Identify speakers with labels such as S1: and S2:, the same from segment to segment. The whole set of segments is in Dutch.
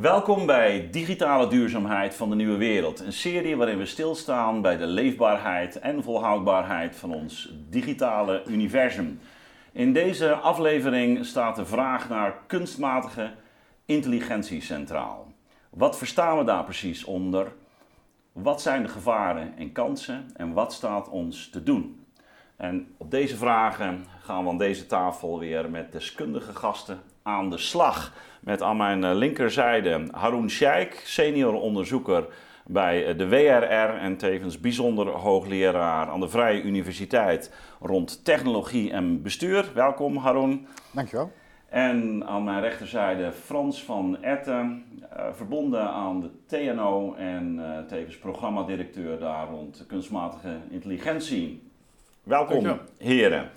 S1: Welkom bij Digitale Duurzaamheid van de Nieuwe Wereld. Een serie waarin we stilstaan bij de leefbaarheid en volhoudbaarheid van ons digitale universum. In deze aflevering staat de vraag naar kunstmatige intelligentie centraal. Wat verstaan we daar precies onder? Wat zijn de gevaren en kansen en wat staat ons te doen? En op deze vragen gaan we aan deze tafel weer met deskundige gasten aan de slag. Met aan mijn eh, linkerzijde Haroun Sheikh, senior onderzoeker bij eh, de WRR en tevens bijzonder hoogleraar aan de Vrije Universiteit rond technologie en bestuur. Welkom Haroun.
S2: Dankjewel.
S1: En aan mijn rechterzijde Frans van Etten, uh, verbonden aan de TNO en uh, tevens programmadirecteur daar rond kunstmatige intelligentie. Welkom
S3: Dankjewel.
S1: heren.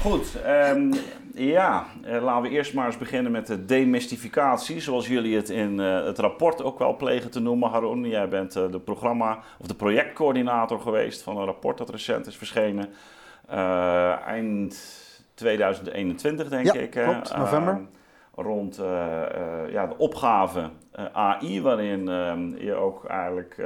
S1: Goed, ehm, ja, eh, laten we eerst maar eens beginnen met de demystificatie, zoals jullie het in eh, het rapport ook wel plegen te noemen. Haroun, jij bent eh, de programma- of de projectcoördinator geweest van een rapport dat recent is verschenen. Eind 2021, denk
S2: Ja,
S1: ik.
S2: klopt, november.
S1: Ehm, rond ja, de opgave AI, waarin ehm, je ook eigenlijk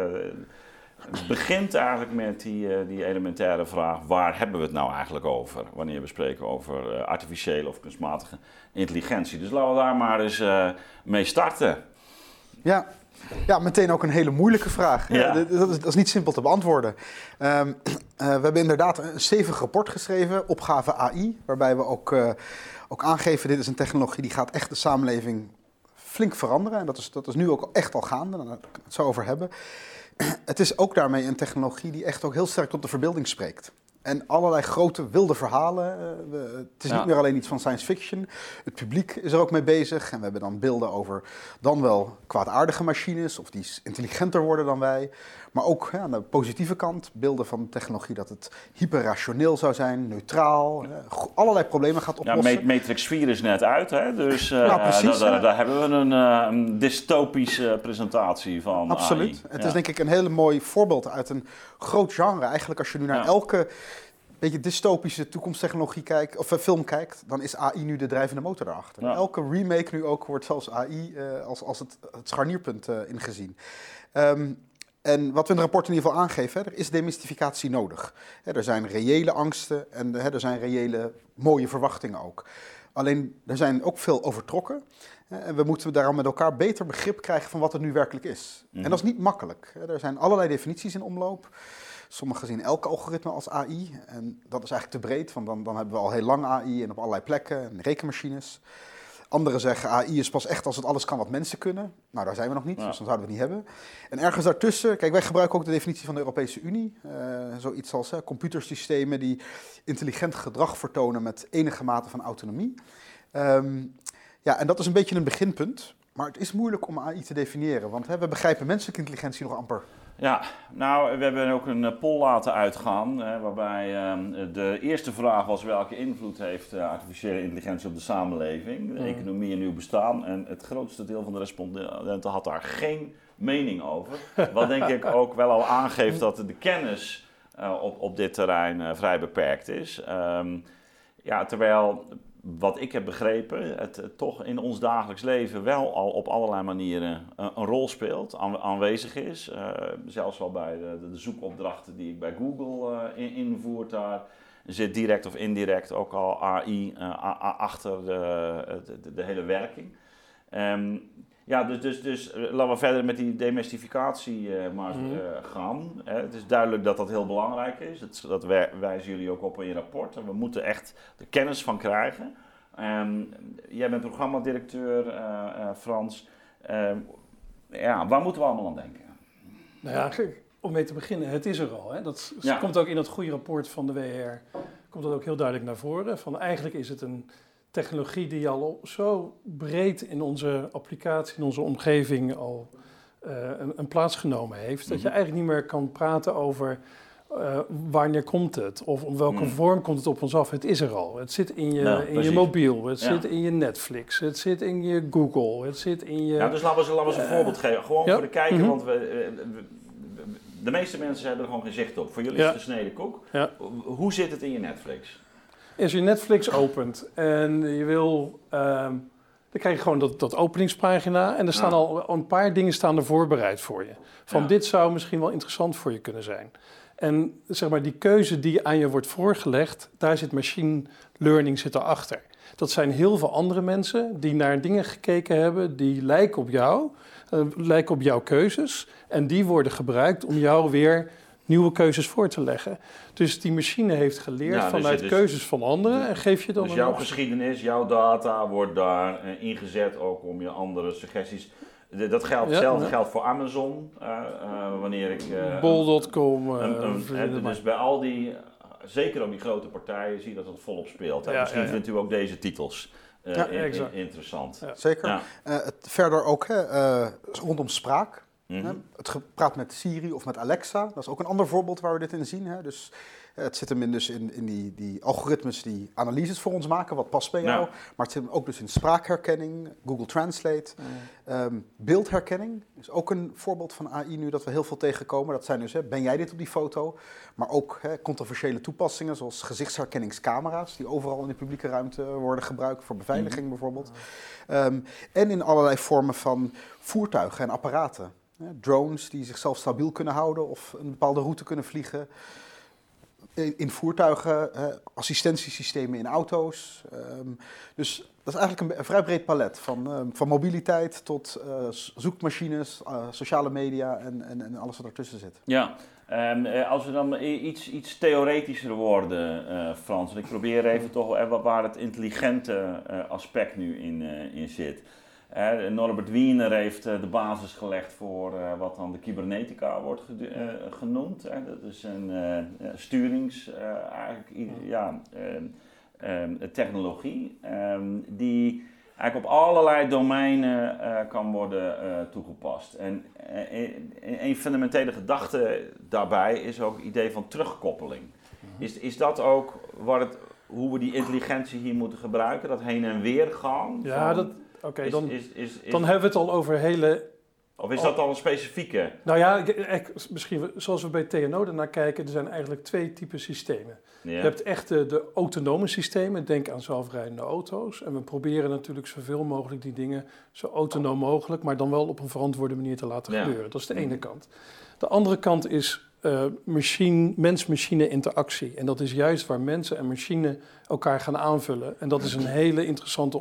S1: eh, begint eigenlijk met die, eh, die elementaire vraag: waar hebben we het nou eigenlijk over? Wanneer we spreken over eh, artificiële of kunstmatige intelligentie. Dus laten we daar maar eens eh, mee starten.
S2: Ja. ja, meteen ook een hele moeilijke vraag.
S1: Ja.
S2: Dat, is, dat is niet simpel te beantwoorden. Ehm, eh, we hebben inderdaad een stevig rapport geschreven, opgave AI, waarbij we ook, eh, ook aangeven, dit is een technologie die gaat echt de samenleving flink veranderen. En dat is, dat is nu ook echt al gaande, daar gaan we het zo over hebben. Het is ook daarmee een technologie die echt ook heel sterk tot de verbeelding spreekt. En allerlei grote wilde verhalen. eh, het is
S1: Ja.
S2: niet meer alleen iets van science fiction. Het publiek is er ook mee bezig. En we hebben dan beelden over dan wel kwaadaardige machines, of die intelligenter worden dan wij. Maar ook hè, aan de positieve kant, beelden van technologie dat het hyperrationeel zou zijn, neutraal, eh, allerlei problemen gaat
S1: Ja,
S2: oplossen.
S1: Ma- Matrix 4 is net uit, hè? dus eh,
S2: Ja, precies,
S1: daar, daar-
S2: ja.
S1: hebben we een, eh, een dystopische presentatie van.
S2: Absoluut.
S1: AI.
S2: Het
S1: Ja.
S2: is denk ik een hele mooi voorbeeld uit een groot genre. Eigenlijk als je nu naar
S1: Ja.
S2: elke beetje dystopische toekomsttechnologie kijkt, of eh, film kijkt, dan is AI nu de drijvende motor daarachter.
S1: Ja.
S2: Elke remake nu ook wordt zelfs AI eh, als, als het, het scharnierpunt eh, ingezien. Ehm, en wat we in het rapport in ieder geval aangeven, hè, er is demystificatie nodig. Hè, er zijn reële angsten en hè, er zijn reële mooie verwachtingen ook. Alleen er zijn ook veel overtrokken. hè, En we moeten daarom met elkaar beter begrip krijgen van wat het nu werkelijk is.
S1: Mhm.
S2: En dat is niet makkelijk. hè. Er zijn allerlei definities in omloop. Sommigen zien elk algoritme als AI. En dat is eigenlijk te breed, want dan, dan hebben we al heel lang AI en op allerlei plekken en rekenmachines. Anderen zeggen AI is pas echt als het alles kan wat mensen kunnen. Nou, daar zijn we nog niet,
S1: Ja.
S2: dus dan zouden we het niet hebben. En ergens daartussen, kijk, wij gebruiken ook de definitie van de Europese Unie. eh, zoiets als hè, computersystemen die intelligent gedrag vertonen met enige mate van autonomie. Ehm, ja, en dat is een beetje een beginpunt. Maar het is moeilijk om AI te definiëren, want hè, we begrijpen menselijke intelligentie nog amper.
S1: Ja, nou, we hebben ook een eh, poll laten uitgaan, hè, waarbij ehm, de eerste vraag was welke invloed heeft eh, artificiële intelligentie op de samenleving, de
S2: Mhm.
S1: economie en uw bestaan. En het grootste deel van de respondenten had daar geen mening over. Wat denk ik ook wel al aangeeft dat de kennis eh, op, op dit terrein vrij beperkt is. Ehm, ja, terwijl wat ik heb begrepen, het toch in ons dagelijks leven wel al op allerlei manieren eh, een rol speelt, aan- aanwezig is. Eh, zelfs wel bij de, de zoekopdrachten die ik bij Google in, invoer, daar zit direct of indirect ook al AI achter de, de, hele werking. Ehm, ja, dus, dus, dus laten we verder met die demystificatie maar
S3: Mhm.
S1: gaan. Het is duidelijk dat dat heel belangrijk is. Dat, dat wij- wijzen jullie ook op in je rapport. En we moeten echt de kennis van krijgen. Ehm, jij bent programmadirecteur, eh, eh, Frans. Ehm, ja, waar moeten we allemaal aan denken?
S3: Nou ja, kijk, om mee te beginnen, het is er al. Hè? Dat
S1: Ja.
S3: komt ook in dat goede rapport van de WR, komt dat ook heel duidelijk naar voren. Van eigenlijk is het een technologie die al zo breed in onze applicatie, in onze omgeving al eh, een, een plaats genomen heeft. Dat je
S1: Mhm.
S3: eigenlijk niet meer kan praten over eh, wanneer komt het of op welke
S1: Mhm.
S3: vorm komt het op ons af. Het is er al. Het zit in je,
S1: Ja,
S3: in je mobiel, het
S1: Ja.
S3: zit in je Netflix, het zit in je Google, het zit in je...
S1: Ja, dus laten we, eens- laten we eens een
S3: Eh,
S1: voorbeeld geven. Gewoon
S3: ja.
S1: voor de kijker,
S3: Mhm.
S1: want we, eh, we- de meeste mensen hebben er gewoon geen zicht op. Voor jullie is het gesneden koek. Hoe zit het in je Netflix?
S3: Als je Netflix opent en je wil, ehm, dan krijg je gewoon dat, dat openingspagina en er staan al een paar dingen staan er voorbereid voor je. Van dit zou misschien wel interessant voor je kunnen zijn. En zeg maar die keuze die aan je wordt voorgelegd, daar zit machine learning zit erachter. Dat zijn heel veel andere mensen die naar dingen gekeken hebben die lijken op jou, eh, lijken op jouw keuzes. En die worden gebruikt om jou weer nieuwe keuzes voor te leggen. Dus die machine heeft geleerd
S1: Ja, dus
S3: vanuit keuzes van anderen en geef je dan
S1: Dus jouw geschiedenis, jouw data wordt daar eh, ingezet ook om je andere suggesties. De- dat geldt,
S3: Ja,
S1: hetzelfde
S3: ja.
S1: geldt voor Amazon. eh, eh, wanneer ik. eh,
S3: Bol.com.
S1: dus bij al die, zeker op die grote partijen, zie je dat het volop speelt. Misschien
S3: ja, ja.
S1: vindt u ook deze titels eh,
S3: Ja,
S1: in- in-
S3: exact.
S1: interessant.
S3: Ja.
S2: Zeker.
S1: Ja.
S2: Eh, het, verder ook hè, eh, rondom spraak.
S1: Mhm.
S2: Hè? Het gepraat met Siri of met Alexa, dat is ook een ander voorbeeld waar we dit in zien. Hè? Dus, het zit hem in, dus in, in die, die algoritmes die analyses voor ons maken, wat past bij jou.
S1: Ja.
S2: Maar het zit hem ook dus in spraakherkenning, Google Translate, ehm, beeldherkenning. is ook een voorbeeld van AI nu dat we heel veel tegenkomen. Dat zijn dus, hè, ben jij dit op die foto? Maar ook hè, controversiële toepassingen zoals gezichtsherkenningscamera's, die overal in de publieke ruimte worden gebruikt, voor beveiliging bijvoorbeeld. Ehm, en in allerlei vormen van voertuigen en apparaten. Hè, drones die zichzelf stabiel kunnen houden of een bepaalde route kunnen vliegen. In, voertuigen, assistentiesystemen in auto's. Ehm, dus dat is eigenlijk een, vrij breed palet. Van, ehm, van mobiliteit tot eh, zoekmachines, eh, sociale media en, en, en alles wat ertussen zit.
S1: Ja, en eh, als we dan iets, iets theoretischer worden, Frans. Want ik probeer even toch waar het intelligente aspect nu in, in zit. Eh, Norbert Wiener heeft eh, de basis gelegd voor eh, wat dan de cybernetica wordt eh, genoemd. Dat is een sturings, eh, eigenlijk, ja, ehm, ehm, technologie ehm, die eigenlijk op allerlei domeinen eh, kan worden eh, toegepast. En een- een fundamentele gedachte daarbij is ook het idee van terugkoppeling. Is, is dat ook wat het, hoe we die intelligentie hier moeten gebruiken? Dat heen en weer gaan?
S3: Ja,
S1: van-
S3: dat, oké, dan,
S1: is, is, is-
S3: dan hebben we het al over hele
S1: of is dat al een specifieke?
S3: Nou ja, ik- ik- misschien zoals we bij TNO ernaar kijken, er zijn eigenlijk twee typen systemen.
S1: Ja.
S3: Je hebt echt de, de autonome systemen, denk aan zelfrijdende auto's. En we proberen natuurlijk zoveel mogelijk die dingen zo autonoom mogelijk, maar dan wel op een verantwoorde manier te laten
S1: Ja.
S3: gebeuren. Dat is de ene
S1: Mhm.
S3: kant. De andere kant is eh, machine, mens-machine interactie. En dat is juist waar mensen en machine elkaar gaan aanvullen. En dat is een hele interessante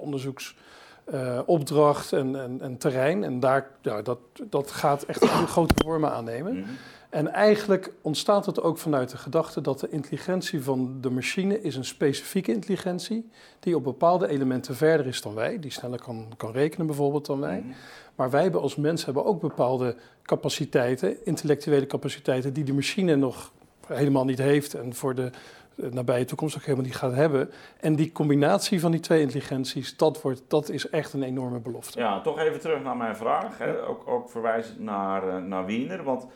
S3: onderzoeksopdracht en, en, en terrein. En daar, ja, dat, dat gaat echt grote vormen aannemen.
S1: Mhm.
S3: En eigenlijk ontstaat het ook vanuit de gedachte dat de intelligentie van de machine is een specifieke intelligentie die op bepaalde elementen verder is dan wij, die sneller kan, kan rekenen bijvoorbeeld dan wij.
S1: Mhm.
S3: Maar wij hebben als mens hebben ook bepaalde capaciteiten, intellectuele capaciteiten, die de machine nog helemaal niet heeft en voor de eh, nabije toekomst ook helemaal niet gaat hebben. En die combinatie van die twee intelligenties, dat, wordt, dat is echt een enorme belofte.
S1: Ja, toch even terug naar mijn vraag. Hè. Ook, ook verwijzend naar, eh, naar Wiener. Want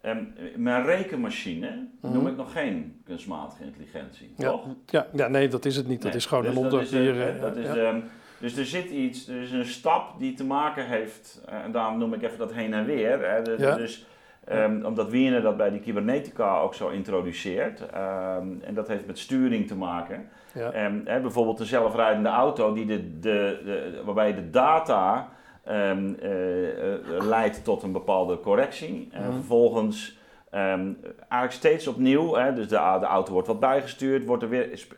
S1: ehm, mijn rekenmachine
S3: Mhm.
S1: noem ik nog geen kunstmatige intelligentie.
S3: Ja.
S1: Toch?
S3: Ja, ja, nee, dat is het niet. Dat
S1: Nee,
S3: is gewoon
S1: dus
S3: een onderdier. ja.
S1: ehm, dus er zit iets, er is een stap die te maken heeft, eh, en daarom noem ik even dat heen en weer. Hè, de-
S3: Ja.
S1: Dus, ehm, omdat Wiener dat bij die cybernetica ook zo introduceert. ehm, en dat heeft met sturing te maken.
S3: Ja.
S1: Ehm, hè, bijvoorbeeld een zelfrijdende auto die de, de, de- waarbij de data eh, eh, leidt tot een bepaalde correctie. En
S3: Mhm.
S1: vervolgens eigenlijk steeds opnieuw, hè, dus de, de auto wordt wat bijgestuurd, wordt er weer, sp-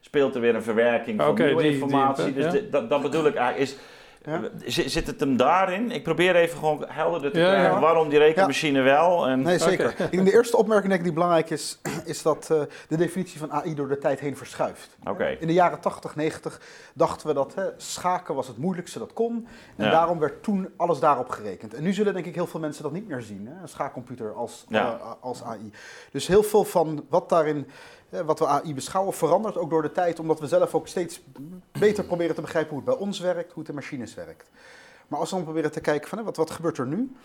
S1: speelt er weer een verwerking van nieuwe
S3: die-
S1: informatie. dus
S3: ja.
S1: de- dat, dat bedoel ik eigenlijk. Is,
S2: Ja.
S1: Zit het hem daarin? Ik probeer even gewoon helder te krijgen
S3: ja.
S1: waarom die rekenmachine wel. En,
S2: Nee, zeker. Denk de eerste opmerking denk ik die belangrijk is, is dat eh, de definitie van AI door de tijd heen verschuift.
S1: Oké.
S2: In de jaren 80, 90 dachten we dat hè, schaken was het moeilijkste dat kon. En
S1: Ja.
S2: daarom werd toen alles daarop gerekend. En nu zullen denk ik heel veel mensen dat niet meer zien. Hè? Een schaakcomputer als,
S1: Ja.
S2: eh, als AI. Dus heel veel van wat daarin, wat we AI beschouwen, verandert ook door de tijd. Omdat we zelf ook steeds beter proberen te begrijpen hoe het bij ons werkt, hoe het in machines werkt. Maar als we dan proberen te kijken van wat, wat gebeurt er nu?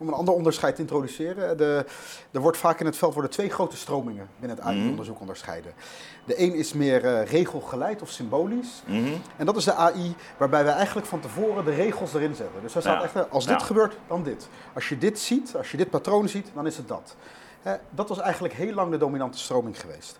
S2: Om een ander onderscheid te introduceren. De, er wordt vaak in het veld worden twee grote stromingen binnen het AI-onderzoek onderscheiden. De een is meer eh, regelgeleid of symbolisch.
S1: Mhm.
S2: En dat is de AI waarbij wij eigenlijk van tevoren de regels erin zetten. Dus daar staat
S1: Ja.
S2: echt, als
S1: Ja.
S2: dit gebeurt, dan dit. Als je dit ziet, als je dit patroon ziet, dan is het dat. Hè, dat was eigenlijk heel lang de dominante stroming geweest.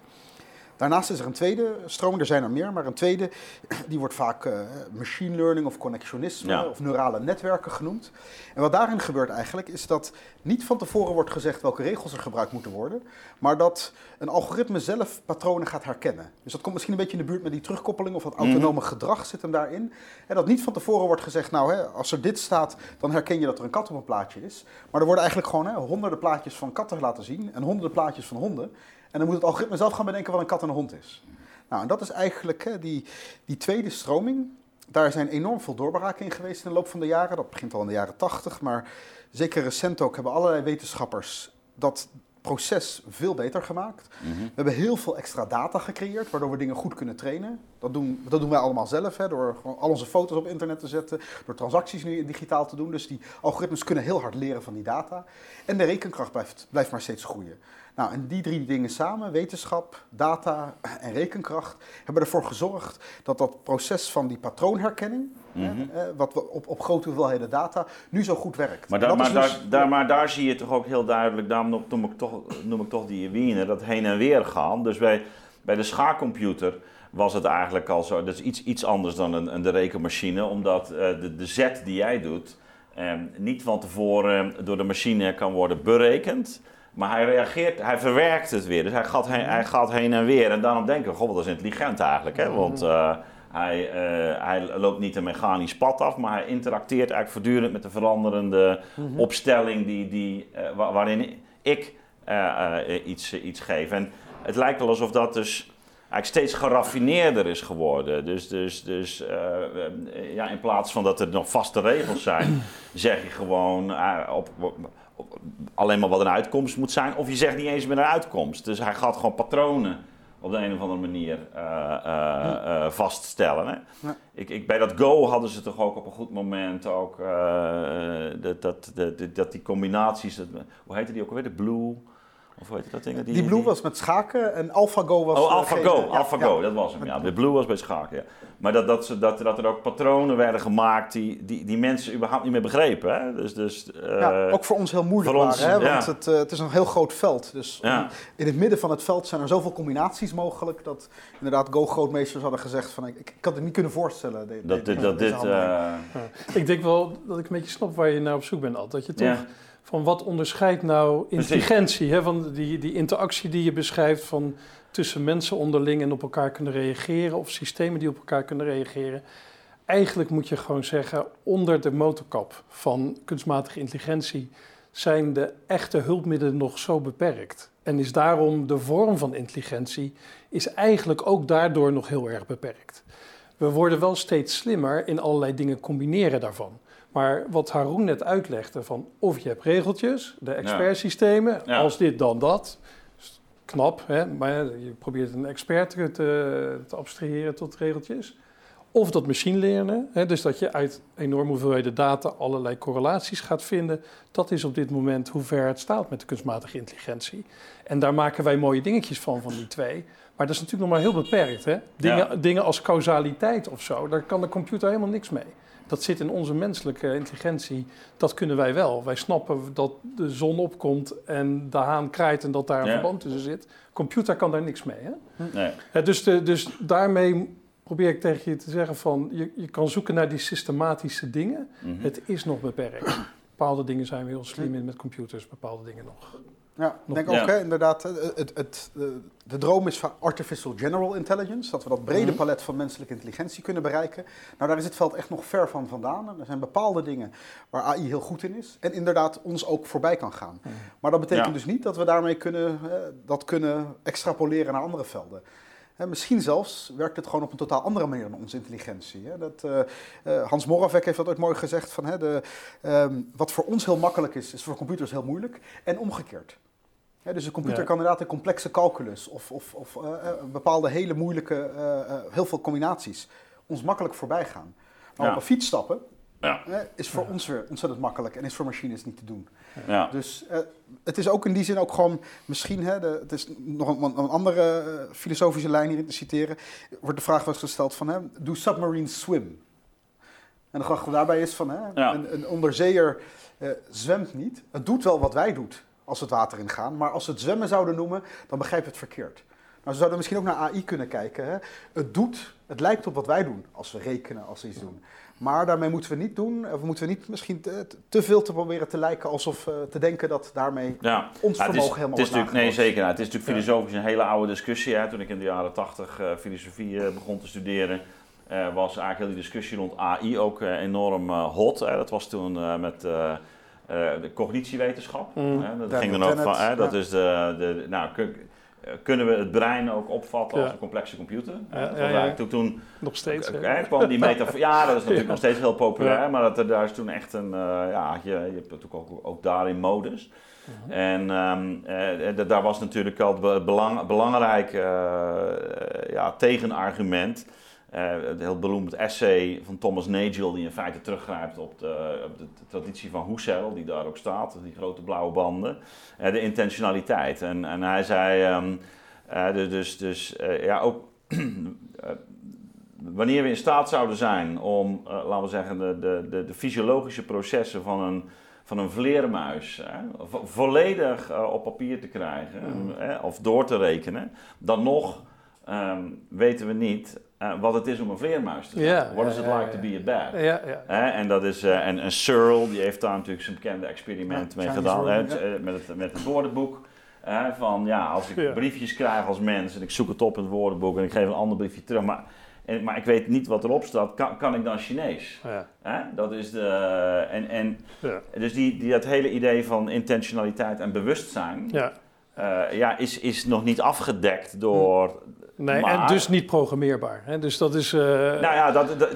S2: Daarnaast is er een tweede stroming, er zijn er meer, maar een tweede, die wordt vaak uh, machine learning of connectionisme of neurale netwerken genoemd. En wat daarin gebeurt eigenlijk, is dat niet van tevoren wordt gezegd welke regels er gebruikt moeten worden, maar dat een algoritme zelf patronen gaat herkennen. Dus dat komt misschien een beetje in de buurt met die terugkoppeling of dat mhm. autonome gedrag zit hem daarin. En dat niet van tevoren wordt gezegd, nou hè, als er dit staat, dan herken je dat er een kat op een plaatje is. Maar er worden eigenlijk gewoon hè, honderden plaatjes van katten laten zien en honderden plaatjes van honden. En dan moet het algoritme zelf gaan bedenken wat een kat en een hond is. Nou, en dat is eigenlijk hè, die, die tweede stroming. Daar zijn enorm veel doorbraken in geweest in de loop van de jaren. Dat begint al in de jaren 80, maar zeker recent ook hebben allerlei wetenschappers dat proces veel beter gemaakt. Mhm. We hebben heel veel extra data gecreëerd, waardoor we dingen goed kunnen trainen. Dat doen, dat doen wij allemaal zelf, hè, door gewoon al onze foto's op internet te zetten, door transacties nu digitaal te doen. Dus die algoritmes kunnen heel hard leren van die data. En de rekenkracht blijft, blijft maar steeds groeien. Nou, en die drie dingen samen, wetenschap, data en rekenkracht, hebben ervoor gezorgd dat dat proces van die patroonherkenning, mhm. wat we op, op grote hoeveelheden data, nu zo goed werkt.
S1: Maar, maar, dus, daar, maar daar zie je toch ook heel duidelijk, daarom noem ik toch, noem ik toch die Wiener, dat heen en weer gaan. Dus bij, bij de schaakcomputer was het eigenlijk al zo, dat is iets, iets anders dan een, een de rekenmachine, omdat uh, de, de zet die jij doet, eh, niet van tevoren door de machine kan worden berekend. Maar hij reageert, hij verwerkt het weer. Dus hij gaat heen, hij gaat heen en weer. En daarom denken we, god, dat is intelligent eigenlijk. Hè? Want uh, hij, uh, hij loopt niet een mechanisch pad af, maar hij interacteert eigenlijk voortdurend met de veranderende mhm. opstelling die, die, uh, waarin ik iets, iets geef. En het lijkt wel alsof dat dus eigenlijk steeds geraffineerder is geworden. Dus, dus, dus ja, in plaats van dat er nog vaste regels zijn, zeg je gewoon op, alleen maar wat een uitkomst moet zijn. Of je zegt niet eens meer een uitkomst. Dus hij gaat gewoon patronen op de een of andere manier uh, uh, vaststellen. Hè? Ja. Ik, ik, bij dat Go hadden ze toch ook op een goed moment ook dat, dat, dat, dat, die combinaties, dat, hoe heette die ook alweer? De Blue. Of weet je dat ding?
S2: Die, die Blue was met schaken en AlphaGo was...
S1: Oh, AlphaGo, ja, AlphaGo, dat was hem. Ja, de Blue was bij schaken, ja. Maar dat, dat, dat, dat er ook patronen werden gemaakt die, die, die mensen überhaupt niet meer begrepen. Hè? Dus, dus,
S2: uh, ja, ook voor ons heel moeilijk voor ons, hè? want het, uh, het is een heel groot veld. Dus in het midden van het veld zijn er zoveel combinaties mogelijk... dat inderdaad Go-grootmeesters hadden gezegd van... ik, ik had het niet kunnen voorstellen.
S1: De, dat, dit, dat dit... Uh...
S3: Ik denk wel dat ik een beetje snap waar je naar op zoek bent al. Dat je toch van wat onderscheidt nou intelligentie, hè, van die, die interactie die je beschrijft van tussen mensen onderling en op elkaar kunnen reageren of systemen die op elkaar kunnen reageren. Eigenlijk moet je gewoon zeggen, onder de motorkap van kunstmatige intelligentie zijn de echte hulpmiddelen nog zo beperkt. En is daarom de vorm van intelligentie is eigenlijk ook daardoor nog heel erg beperkt. We worden wel steeds slimmer in allerlei dingen combineren daarvan. Maar wat Haroon net uitlegde, van of je hebt regeltjes, de expertsystemen, als dit dan dat. Knap, hè? maar je probeert een expert te, te abstraheren tot regeltjes. Of dat machine leren, hè? dus dat je uit enorme hoeveelheden data allerlei correlaties gaat vinden. Dat is op dit moment hoe ver het staat met de kunstmatige intelligentie. En daar maken wij mooie dingetjes van, van die twee. Maar dat is natuurlijk nog maar heel beperkt. Hè? Dingen, dingen als causaliteit of zo, daar kan de computer helemaal niks mee. Dat zit in onze menselijke intelligentie. Dat kunnen wij wel. Wij snappen dat de zon opkomt en de haan kraait en dat daar een verband tussen zit. Computer kan daar niks mee. Hè? Nee. dus, de, dus daarmee probeer ik tegen je te zeggen van... je, je kan zoeken naar die systematische dingen. Mhm. Het is nog beperkt. Bepaalde dingen zijn we heel slim in met computers, bepaalde dingen nog.
S2: Ja, ik denk ook hè, inderdaad, het, het, de droom is van artificial general intelligence, dat we dat brede mhm. palet van menselijke intelligentie kunnen bereiken. Nou, daar is het veld echt nog ver van vandaan. Er zijn bepaalde dingen waar AI heel goed in is en inderdaad ons ook voorbij kan gaan. Mhm. Maar dat betekent dus niet dat we daarmee kunnen, dat kunnen extrapoleren naar andere velden. misschien zelfs werkt het gewoon op een totaal andere manier dan onze intelligentie. Dat, uh, uh, Hans Moravec heeft dat ooit mooi gezegd: van, de, um, wat voor ons heel makkelijk is, is voor computers heel moeilijk. En omgekeerd dus een computer kan inderdaad een complexe calculus of, of, of uh, bepaalde hele moeilijke, uh, heel veel combinaties ons makkelijk voorbij gaan. Maar op een fiets stappen ja. is voor ons weer ontzettend makkelijk en is voor machines niet te doen. Ja. Dus het is ook in die zin ook gewoon, misschien, hè, de, het is nog een, een andere filosofische lijn hierin te citeren, wordt de vraag wel gesteld van, hè, do submarines swim? En de gedachte daarbij is van, hè, een, een onderzeeër zwemt niet, het doet wel wat wij doen als we het water ingaan. Maar als we het zwemmen zouden noemen, dan begrijp je het verkeerd. Maar ze zouden misschien ook naar AI kunnen kijken. Hè? Het doet, het lijkt op wat wij doen als we rekenen, als we iets doen. Maar daarmee moeten we niet doen, of moeten we niet misschien te, te veel te proberen te lijken alsof uh, te denken dat daarmee
S1: ja.
S2: ons
S1: ja,
S2: vermogen
S1: is,
S2: helemaal
S1: het is natuurlijk, Nee, zeker. Het is natuurlijk filosofisch een hele oude discussie. Hè. Toen ik in de jaren tachtig eh, filosofie eh, begon te studeren, was eigenlijk heel die discussie rond AI ook enorm hot. Hè. Dat was toen met de cognitiewetenschap.
S3: Mm.
S1: Hè. Dat
S2: Daniel
S1: ging dan ook van, hè, dat
S2: ja.
S1: is de, de nou, kun- eh, kunnen we het brein ook opvatten als een complexe computer?
S3: Ja, ja,
S1: toen, toen
S3: Nog steeds.
S1: kwam die metafoor. Ja, dat is natuurlijk nog steeds heel populair, maar dat, er- daar is toen echt een. eh, ja, je, je hebt natuurlijk ook, ook daarin modus.
S3: Mhm.
S1: En ehm, eh, da- daar was natuurlijk al het be- belang, belangrijk eh, ja, tegenargument. Eh, het heel beroemd essay van Thomas Nagel, die in feite teruggrijpt op de, op de traditie van Husserl, die daar ook staat, die grote blauwe banden. Eh, de intentionaliteit. En, en hij zei. ehm, eh, dus dus, eh, ja, ook eh, wanneer we in staat zouden zijn om, eh, laten we zeggen, de, de, de, de fysiologische processen van een, van een vleermuis hè, vo- volledig eh, op papier te krijgen
S3: Mm.
S1: hè, of door te rekenen, dan nog ehm, weten we niet eh, wat het is om een vleermuis te zijn.
S3: Ja,
S1: What is it like to be a bat?
S3: Ja, ja.
S1: Hè, en dat is, eh, en, en Searle, die heeft daar natuurlijk zijn bekende experiment mee
S2: Chinese
S1: gedaan, eh, met, het, met het woordenboek. Hè, van ja, als ik
S3: Ja.
S1: briefjes krijg als mens en ik zoek het op in het woordenboek en ik geef een ander briefje terug, maar, en, maar ik weet niet wat erop staat, kan, kan ik dan Chinees?
S3: ja.
S1: Hè? Dat is de, en, en
S3: ja.
S1: dus die, die, dat hele idee van intentionaliteit en bewustzijn
S3: ja.
S1: eh, ja, is, is nog niet afgedekt door.
S3: Nee,
S1: Maar-
S3: en dus niet programmeerbaar. Hè? Dus dat is... eh,
S1: Nou ja, dat, dat,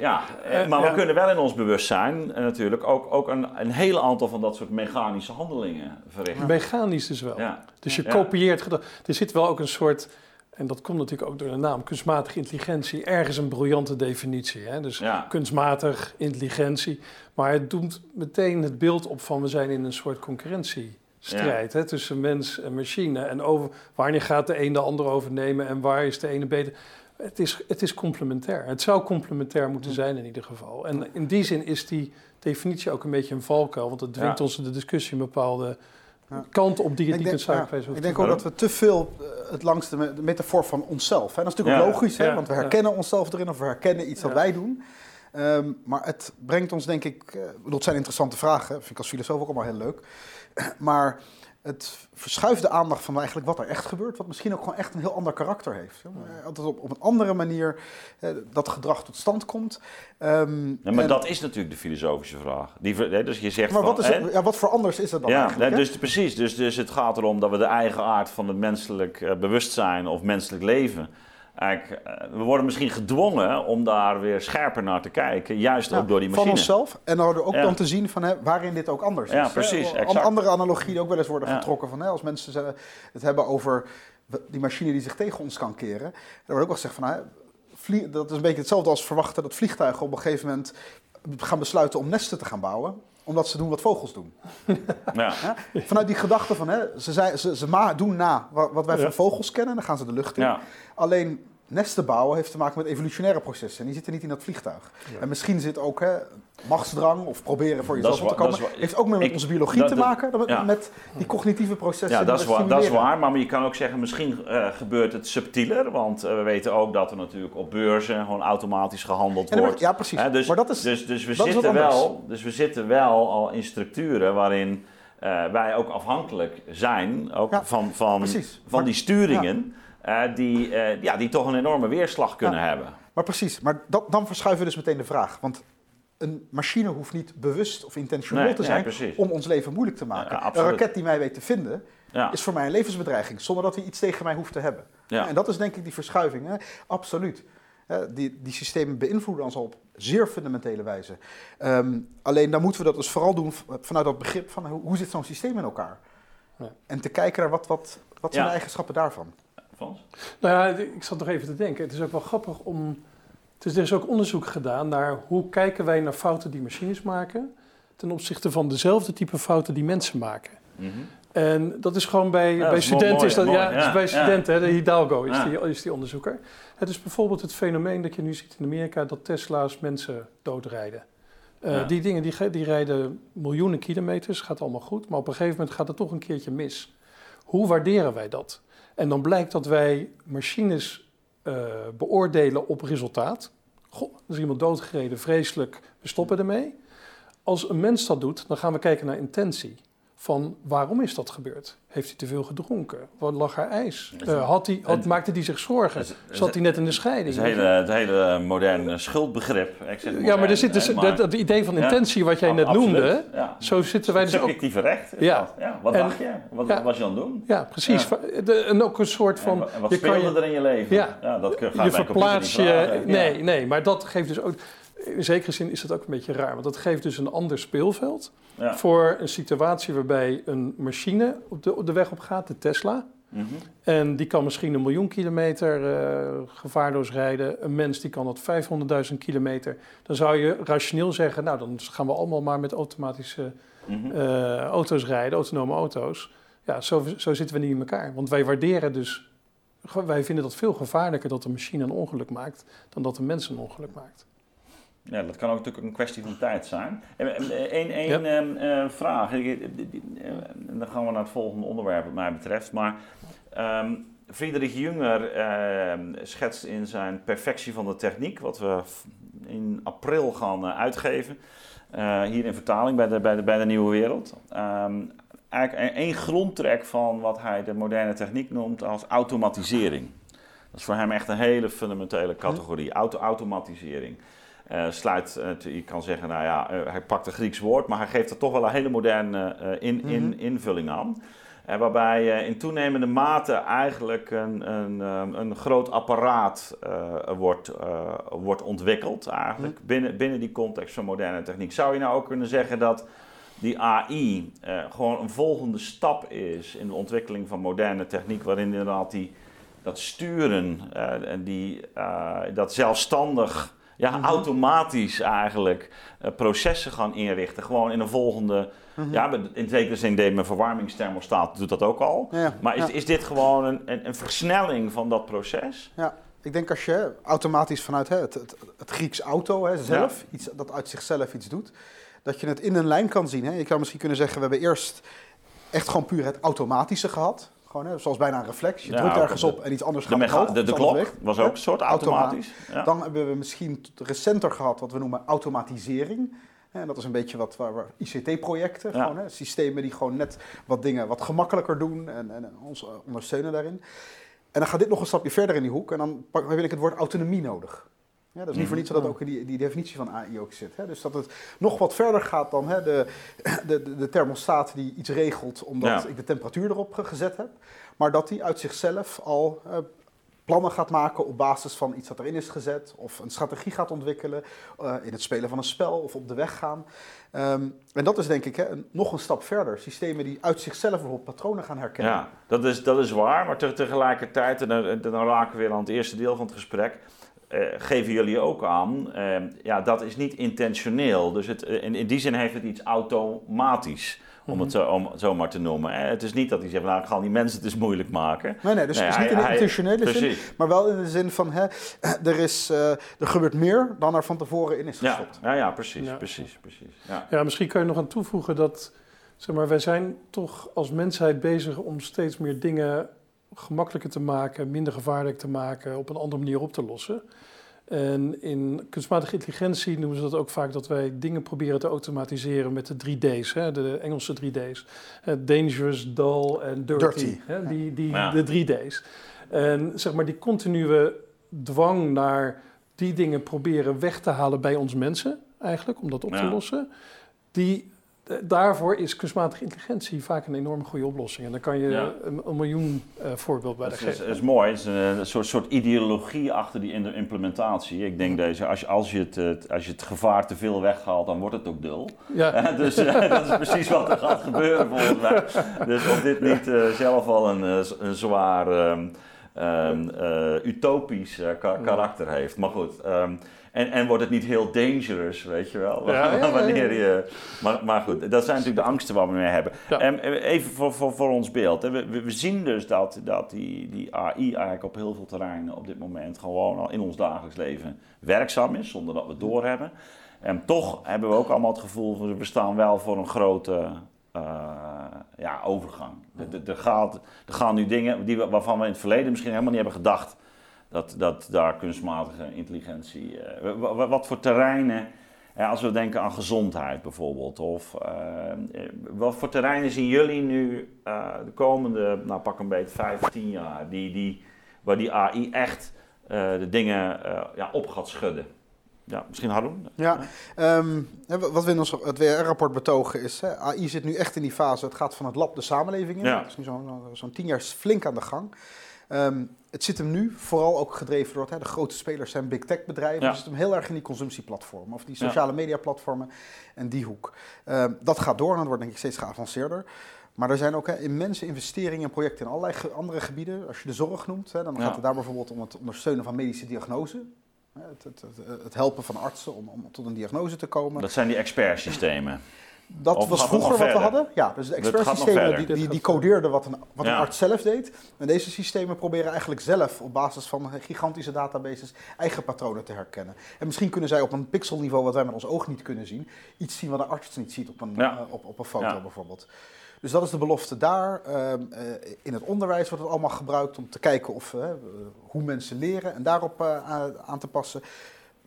S1: ja. eh, maar we kunnen wel in ons bewustzijn natuurlijk ook, ook een, een hele aantal van dat soort mechanische handelingen verrichten.
S3: Mechanisch dus wel.
S1: Ja.
S3: Dus je kopieert. Er zit wel ook een soort, en dat komt natuurlijk ook door de naam, kunstmatige intelligentie. Ergens een briljante definitie. Hè? Dus
S1: Ja.
S3: kunstmatig intelligentie. Maar het doet meteen het beeld op van we zijn in een soort concurrentiestrijd hè? tussen mens en machine. En over, wanneer gaat de een de ander overnemen en waar is de ene beter? Het is, het is complementair. Het zou complementair moeten zijn in ieder geval. En in die zin is die definitie ook een beetje een valkuil. Want het dwingt
S1: Ja.
S3: ons in de discussie een bepaalde
S2: Ja.
S3: kant op die het
S2: Ik
S3: niet
S2: ja,
S3: noodzakelijk
S2: ik denk ook dat we te veel eh, het langs de, me- de metafoor van onszelf. Hè? Dat is natuurlijk
S1: Ja.
S2: logisch, hè? Want we herkennen onszelf erin of we herkennen iets dat
S3: Ja.
S2: wij doen. Ehm, maar het brengt ons, denk ik, eh, het zijn interessante vragen, vind ik als filosoof ook allemaal heel leuk. Maar het verschuift de aandacht van eigenlijk wat er echt gebeurt, wat misschien ook gewoon echt een heel ander karakter heeft. Dat op, op een andere manier dat gedrag tot stand komt. Ehm,
S1: Ja, maar
S2: en-
S1: dat is natuurlijk de filosofische vraag. Die, hè, dus je zegt
S2: maar
S1: van,
S2: wat, is
S1: hè,
S2: ja, wat voor anders is dat dan
S1: ja,
S2: eigenlijk? hè?
S1: dus precies. Dus, dus het gaat erom dat we de eigen aard van het menselijk eh, bewustzijn of menselijk leven. Eigenlijk, eh, we worden misschien gedwongen om daar weer scherper naar te kijken, juist
S2: Ja,
S1: ook door die
S2: Van
S1: machine.
S2: onszelf. En dan ook
S1: Ja.
S2: dan te zien van, hè, waarin dit ook anders
S1: Ja,
S2: is.
S1: precies,
S2: Een
S1: exact.
S2: andere analogie die ook wel eens worden getrokken van hè, als mensen het hebben over die machine die zich tegen ons kan keren. Er wordt ook wel gezegd van, hè, vlie- dat is een beetje hetzelfde als verwachten dat vliegtuigen op een gegeven moment gaan besluiten om nesten te gaan bouwen omdat ze doen wat vogels doen.
S1: Ja.
S2: Vanuit die gedachte van, hè, ze, zijn, ze, ze ma- doen na wa- wat wij van vogels kennen, dan gaan ze de lucht in. Alleen nesten bouwen heeft te maken met evolutionaire processen. En die zitten niet in dat vliegtuig.
S3: Ja.
S2: En misschien zit ook hè, machtsdrang of proberen voor jezelf op te komen. heeft ook meer met
S1: ik-
S2: onze biologie
S1: dat-
S2: te maken. dan Met,
S1: ja.
S2: met die cognitieve processen.
S1: Ja,
S2: die
S1: dat is, waar, dat is waar. Maar je kan ook zeggen, misschien eh, gebeurt het subtieler. Want eh, we weten ook dat er natuurlijk op beurzen gewoon automatisch gehandeld
S2: En
S1: wordt.
S2: ja, precies.
S1: Hè, dus,
S2: maar dat is,
S1: dus, dus, we
S2: dat
S1: zitten wel, dus we zitten wel al in structuren waarin eh, wij ook afhankelijk zijn ook
S2: Ja,
S1: van, van,
S2: precies.
S1: van
S2: Maar-
S1: die sturingen. Eh, die, eh, ja, die toch een enorme weerslag kunnen hebben.
S2: maar precies. Maar dat, dan verschuiven we dus meteen de vraag. Want een machine hoeft niet bewust of intentioneel
S1: Nee,
S2: te zijn om ons leven moeilijk te maken.
S1: Ja,
S2: een raket die mij weet te vinden,
S1: Ja,
S2: is voor mij een levensbedreiging. Zonder dat hij iets tegen mij hoeft te hebben.
S1: ja.
S2: En dat is denk ik die verschuiving. Hè? Absoluut. Hè, die, die systemen beïnvloeden ons al op zeer fundamentele wijze. Ehm, alleen dan moeten we dat dus vooral doen vanuit dat begrip van hoe, hoe zit zo'n systeem in elkaar.
S3: Ja.
S2: En te kijken naar wat, wat, wat zijn
S1: Ja.
S2: de eigenschappen daarvan.
S1: Frans?
S3: Nou ja, ik zat nog even te denken. Het is ook wel grappig om. Is, er is ook onderzoek gedaan naar hoe kijken wij naar fouten die machines maken. ten opzichte van dezelfde type fouten die mensen maken.
S1: Mhm.
S3: En dat is gewoon bij,
S1: Ja,
S3: bij
S1: is mooi,
S3: studenten. is dat,
S1: mooi,
S3: ja, is bij studenten, hè, de Hidalgo is, die, is die onderzoeker. Het is bijvoorbeeld het fenomeen dat je nu ziet in Amerika dat Tesla's mensen doodrijden. Eh. Die dingen die, die rijden miljoenen kilometers, gaat allemaal goed, maar op een gegeven moment gaat het toch een keertje mis. Hoe waarderen wij dat? En dan blijkt dat wij machines uh, beoordelen op resultaat. Goh, er is iemand doodgereden, vreselijk, we stoppen ermee. Als een mens dat doet, dan gaan we kijken naar intentie van waarom is dat gebeurd? Heeft hij te veel gedronken? Wat lag er ijs? Uh, had hij, had, maakte hij zich zorgen? Zat hij net in de scheiding?
S1: Het hele, het hele moderne schuldbegrip. Ik
S3: zeg ja, maar er zit dus het idee van intentie wat jij net noemde. Ja. Zo zitten wij dus
S1: Subjectieve recht. Ja. ja. Wat dacht je? Wat was je aan het doen?
S3: Ja, precies. De, en ook een soort van...
S1: En wat speelde er in je leven?
S3: Ja, dat je verplaats je... Nee, nee, maar dat geeft dus ook in zekere zin is dat ook een beetje raar, want dat geeft dus een ander speelveld voor een situatie waarbij een machine op de, op de weg op gaat, de Tesla. Mhm. En die kan misschien een miljoen kilometer uh, gevaarloos rijden. Een mens die kan dat 500.000 kilometer. Dan zou je rationeel zeggen, nou dan gaan we allemaal maar met automatische mhm. eh, auto's rijden, autonome auto's. Ja, zo, zo zitten we niet in elkaar. Want wij waarderen dus, wij vinden dat veel gevaarlijker dat een machine een ongeluk maakt dan dat een mens een ongeluk maakt.
S1: Ja, dat kan ook natuurlijk een kwestie van tijd zijn. Eén één ehm, eh, vraag, dan gaan we naar het volgende onderwerp wat mij betreft. Maar um, Friedrich Jünger uh, schetst in zijn Perfectie van de Techniek, wat we in april gaan uitgeven, uh, hier in vertaling bij de, bij de, bij de Nieuwe Wereld. Um, eigenlijk één grondtrek van wat hij de moderne techniek noemt als automatisering. Dat is voor hem echt een hele fundamentele categorie, auto-automatisering. Uh, sluit, uh, je kan zeggen, nou ja, uh, hij pakt een Grieks woord, maar hij geeft er toch wel een hele moderne in, in, mhm. invulling aan. waarbij in toenemende mate eigenlijk een, een, een groot apparaat wordt, wordt ontwikkeld, eigenlijk, mhm. binnen, binnen die context van moderne techniek. Zou je nou ook kunnen zeggen dat die AI gewoon een volgende stap is in de ontwikkeling van moderne techniek, waarin inderdaad die, dat sturen en die, dat zelfstandig ja, mhm. automatisch eigenlijk uh, processen gaan inrichten. Gewoon in een volgende. Mhm. Ja, in zekere zin deed mijn verwarmingsthermostaat doet dat ook al. maar is, is dit gewoon een, een, een, versnelling van dat proces?
S2: Ja, ik denk als je automatisch vanuit hè, het, het, het, Grieks auto hè, zelf, iets, dat uit zichzelf iets doet, dat je het in een lijn kan zien. Hè. Je zou misschien kunnen zeggen, we hebben eerst echt gewoon puur het automatische gehad. Gewoon, hè, zoals bijna een reflex. Je drukt ergens op en iets anders gaat
S1: omhoog. De, de, klok was ook een soort automatisch.
S2: Ja. Dan hebben we misschien recenter gehad wat we noemen automatisering. En dat is een beetje wat waar, ICT-projecten, gewoon, hè, systemen die gewoon net wat dingen wat gemakkelijker doen en, en ons eh, ondersteunen daarin. En dan gaat dit nog een stapje verder in die hoek en dan heb ik het woord autonomie nodig. Ja, dat is niet voor niets dat ook in die, die definitie van AI ook zit. Hè? Dus dat het nog wat verder gaat dan hè, de, de, de thermostaat die iets regelt omdat ik de temperatuur erop gezet heb. Maar dat die uit zichzelf al uh, plannen gaat maken op basis van iets dat erin is gezet. Of een strategie gaat ontwikkelen uh, in het spelen van een spel of op de weg gaan. Um, en dat is denk ik hè, nog een stap verder. Systemen die uit zichzelf bijvoorbeeld patronen gaan herkennen.
S1: Ja, dat is, dat is waar. Maar tegelijkertijd, en dan, dan raken we weer aan het eerste deel van het gesprek uh, geven jullie ook aan, uh, ja, dat is niet intentioneel. Dus het, in, in, die zin heeft het iets automatisch, om het mhm. zo, om, zo maar te noemen. Het is niet dat hij zegt, nou, ik ga die mensen het dus moeilijk maken.
S2: Nee, nee, dus het is niet in de intentionele zin, maar wel in de zin van, hè, er, is, er gebeurt meer dan er van tevoren in is gestopt.
S1: Ja, ja, ja precies, precies, precies.
S3: Ja. ja, misschien kan je nog aan toevoegen dat, zeg maar, wij zijn toch als mensheid bezig om steeds meer dingen gemakkelijker te maken, minder gevaarlijk te maken, op een andere manier op te lossen. En in kunstmatige intelligentie noemen ze dat ook vaak dat wij dingen proberen te automatiseren met de 3D's, hè, de Engelse 3D's. dangerous, dull en dirty. Hè, die, die, De 3D's. En zeg maar die continue dwang naar die dingen proberen weg te halen bij ons mensen, eigenlijk, om dat op te lossen. Die daarvoor is kunstmatige intelligentie vaak een enorm goede oplossing. En dan kan je een, miljoen uh, voorbeeld bij de geven.
S1: Dat is, mooi. Het is een, soort, soort ideologie achter die implementatie. Ik denk deze, als je, als, je het, als je het gevaar te veel weghaalt, dan wordt het ook dul. Ja. dus uh, dat is precies wat er gaat gebeuren volgens mij. Dus of dit niet uh, zelf al een, een zwaar um, um, utopisch karakter heeft. Maar goed. Um, en, en wordt het niet heel dangerous, weet je wel? Ja, Wanneer je, maar, maar goed, dat zijn natuurlijk de angsten waar we mee hebben. En even voor, voor, voor ons beeld. We, we, zien dus dat, dat die, die AI eigenlijk op heel veel terreinen op dit moment gewoon al in ons dagelijks leven werkzaam is, zonder dat we het doorhebben. En toch hebben we ook allemaal het gevoel van we staan wel voor een grote ja, overgang. Er, gaat, er gaan nu dingen die, waarvan we in het verleden misschien helemaal niet hebben gedacht dat, dat daar kunstmatige intelligentie. wat voor terreinen als we denken aan gezondheid bijvoorbeeld, of uh, wat voor terreinen zien jullie nu de komende, nou pak een beetje 15 jaar, die, die, waar die AI echt de dingen ja, op gaat schudden? Ja, misschien Haroon?
S2: Ja, um, wat we in ons het WR-rapport betogen is, hè, AI zit nu echt in die fase, het gaat van het lab de samenleving in. Ja. Het is nu zo'n zo tien jaar flink aan de gang. Um, het zit hem nu vooral ook gedreven door hè, de grote spelers zijn big tech bedrijven. Ja. Het zit hem heel erg in die consumptieplatformen of die sociale media platformen en die hoek. Um, dat gaat door en dat wordt denk ik steeds geavanceerder. Maar er zijn ook hè, immense investeringen en projecten in allerlei andere gebieden. Als je de zorg noemt, hè, dan gaat het daar bijvoorbeeld om het ondersteunen van medische diagnose. Het, het, het, het helpen van artsen om, om, tot een diagnose te komen.
S1: Dat zijn die expertsystemen.
S2: Dat was vroeger wat we hadden. Ja, dus de expertsystemen die, die, die codeerden wat, een, wat een arts zelf deed. En deze systemen proberen eigenlijk zelf op basis van gigantische databases eigen patronen te herkennen. En misschien kunnen zij op een pixelniveau, wat wij met ons oog niet kunnen zien, iets zien wat een arts niet ziet op een, uh, op, op een foto bijvoorbeeld. Dus dat is de belofte daar. Uh, in het onderwijs wordt het allemaal gebruikt om te kijken of, uh, hoe mensen leren en daarop aan te passen.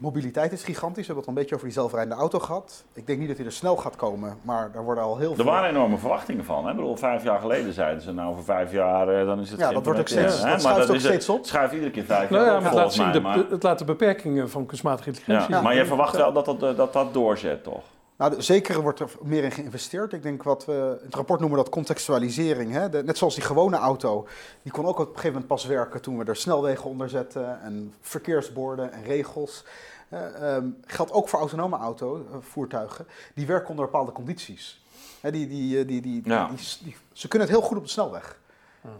S2: Mobiliteit is gigantisch. We hebben het al een beetje over die zelfrijdende auto gehad. Ik denk niet dat hij er snel gaat komen, maar daar worden al heel veel...
S1: Er waren enorme verwachtingen van. Hè? Ik bedoel, vijf jaar geleden zeiden ze, nou over vijf jaar eh, dan is het
S2: Ja, dat wordt ook steeds, dat schuift ook steeds op. Het
S1: schuift iedere keer vijf
S3: nou
S1: jaar
S3: ja, maar het laat, zien de, het laat de beperkingen van kunstmatige intelligentie
S1: ja. Maar je verwacht wel dat dat, eh, dat, dat doorzet, toch?
S2: Nou, zeker wordt er meer in geïnvesteerd. Ik denk wat we in het rapport noemen dat contextualisering. Hè? net zoals die gewone auto, die kon ook op een gegeven moment pas werken toen we er snelwegen onder zetten en verkeersborden en regels. Um, geldt ook voor autonome autovoertuigen. Eh, die werken onder bepaalde condities. die, die, eh, die, die, die, ze kunnen het heel goed op de snelweg.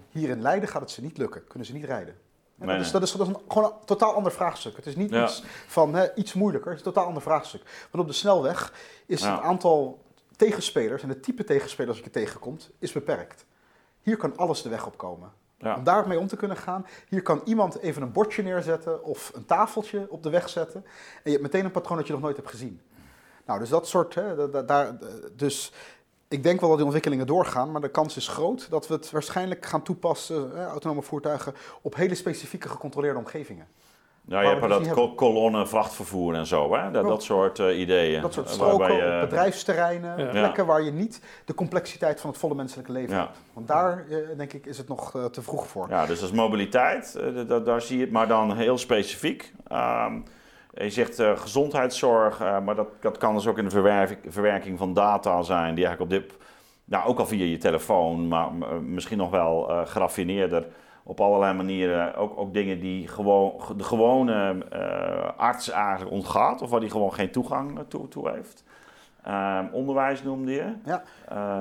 S2: Hier in Leiden gaat het ze niet lukken, kunnen ze niet rijden. Dat, is, dat, is, dat is een, gewoon een totaal ander vraagstuk. Het is niet iets van iets moeilijker, het is een totaal ander vraagstuk. Want op de snelweg is het aantal tegenspelers en het type tegenspelers dat je tegenkomt, is beperkt. Hier kan alles de weg op komen. Ja. Om daarmee om te kunnen gaan. Hier kan iemand even een bordje neerzetten of een tafeltje op de weg zetten. En je hebt meteen een patroon dat je nog nooit hebt gezien. Nou, dus dat soort. Hè, daar, dus ik denk wel dat die ontwikkelingen doorgaan, maar de kans is groot dat we het waarschijnlijk gaan toepassen, hè, autonome voertuigen, op hele specifieke gecontroleerde omgevingen.
S1: Ja, je hebt dus dat kolonne, vrachtvervoer en zo, hè? Dat, dat soort uh, ideeën.
S2: Dat soort stroken je... op bedrijfsterreinen, plekken waar je niet de complexiteit van het volle menselijke leven hebt. Want daar, uh, denk ik, is het nog uh, te vroeg voor.
S1: Ja, dus dat is mobiliteit, daar zie je het, maar dan heel specifiek. Um, je zegt gezondheidszorg, maar dat, dat kan dus ook in de verwerking, verwerking van data zijn, die eigenlijk op dit, nou ook al via je telefoon, maar misschien nog wel geraffineerder op allerlei manieren ook, ook dingen die gewoon, de gewone uh, arts eigenlijk ontgaat, of waar die gewoon geen toegang toe, toe heeft. Um, onderwijs noemde je.
S2: Ja.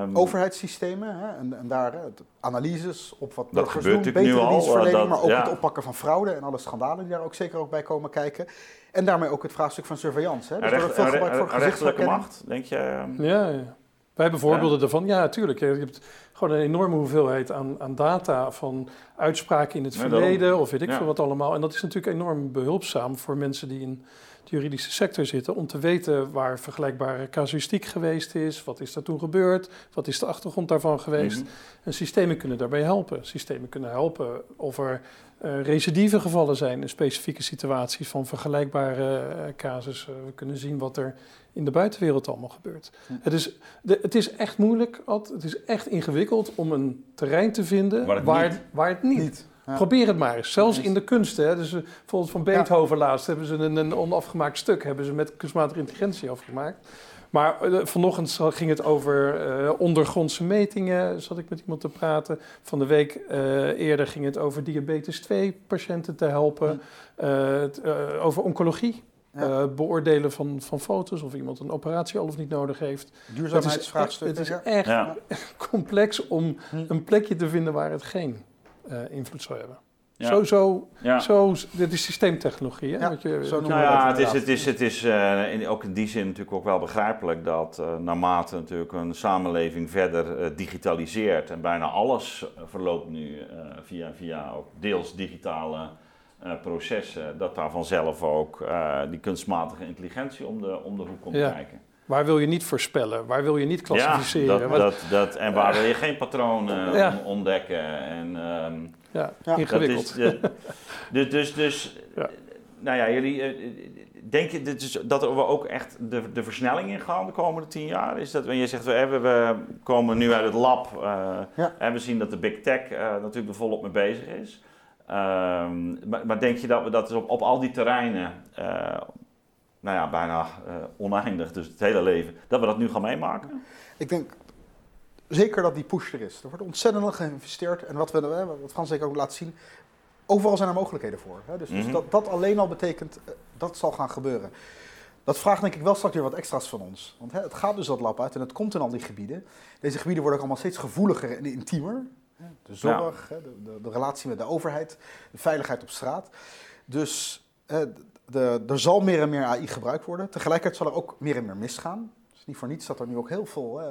S2: Um, Overheidssystemen hè, en, en, daar analyses op wat
S1: dat gebeurt doen, betere dienstverlening,
S2: maar ook het oppakken van fraude en alle schandalen die daar ook zeker ook bij komen kijken. En daarmee ook het vraagstuk van surveillance. Hè.
S1: Dus recht, veel gebruik voor rechterlijke macht, denk je? Ehm?
S3: Ja, ja. Wij hebben voorbeelden ja? ervan. Ja, natuurlijk. Je hebt gewoon een enorme hoeveelheid aan, aan data van uitspraken in het verleden of weet ik veel wat allemaal. En dat is natuurlijk enorm behulpzaam voor mensen die in de juridische sector zitten om te weten waar vergelijkbare casuïstiek geweest is, wat is er toen gebeurd, wat is de achtergrond daarvan geweest. Mhm. En systemen kunnen daarbij helpen. Systemen kunnen helpen of er uh, recidieve gevallen zijn in specifieke situaties van vergelijkbare uh, casussen. We kunnen zien wat er in de buitenwereld allemaal gebeurt. Het, is, de, het is echt moeilijk, het is echt ingewikkeld om een terrein te vinden waar het waar, niet. Waar het niet. Probeer het maar eens. Zelfs in de kunsten. Hè. Dus, uh, bijvoorbeeld van Beethoven laatst hebben ze een, een onafgemaakt stuk hebben ze met kunstmatige intelligentie afgemaakt. Maar uh, vanochtend ging het over uh, ondergrondse metingen, zat ik met iemand te praten. Van de week uh, eerder ging het over diabetes 2 patiënten te helpen. Over oncologie. Ja. beoordelen van, van foto's of iemand een operatie al of niet nodig heeft.
S2: Duurzaamheidsvraagstuk.
S3: Het is, het is echt ja. complex om hm. een plekje te vinden waar het geen invloed zou hebben. Ja. Zo, zo, ja. zo, dit is systeemtechnologie. Hè? Ja,
S1: je, zo nou ja, het is, het is, het is uh, in, ook in die zin natuurlijk ook wel begrijpelijk dat uh, naarmate natuurlijk een samenleving verder uh, digitaliseert en bijna alles verloopt nu via, via ook deels digitale processen, dat daar vanzelf ook die kunstmatige intelligentie om de, om de hoek komt kijken.
S3: Waar wil je niet voorspellen? Waar wil je niet klassificeren?
S1: Ja, dat, dat, dat, en waar wil je geen patronen
S3: Ja.
S1: on- ontdekken? En, ehm,
S3: ja,
S2: Ja, dat
S3: ingewikkeld.
S1: Dat is, dus, dus, dus
S3: Ja.
S1: nou ja, jullie, eh, denk je dit is, dat we ook echt de, de versnelling in gaan de komende tien jaar? Is dat, wanneer je zegt, we, hebben- we komen nu uit het lab eh,
S2: Ja.
S1: en we zien dat de big tech eh, natuurlijk er volop mee bezig is. Ehm, maar, maar denk je dat we dat dus op, op al die terreinen, eh, nou ja, bijna eh, oneindig, dus het hele leven, dat we dat nu gaan meemaken?
S2: Ik denk zeker dat die push er is. Er wordt ontzettend veel geïnvesteerd. En wat, we, hè, wat Frans zeker ook laat zien, overal zijn er mogelijkheden voor. Hè? Dus, dus
S1: Mhm.
S2: dat, dat alleen al betekent, eh, dat zal gaan gebeuren. Dat vraagt denk ik wel straks weer wat extra's van ons. Want hè, het gaat dus dat lab uit en het komt in al die gebieden. Deze gebieden worden ook allemaal steeds gevoeliger en intiemer. De zorg, de, de, de relatie met de overheid, de veiligheid op straat. Dus de, er zal meer en meer AI gebruikt worden. Tegelijkertijd zal er ook meer en meer misgaan. Het is niet voor niets dat er nu ook heel veel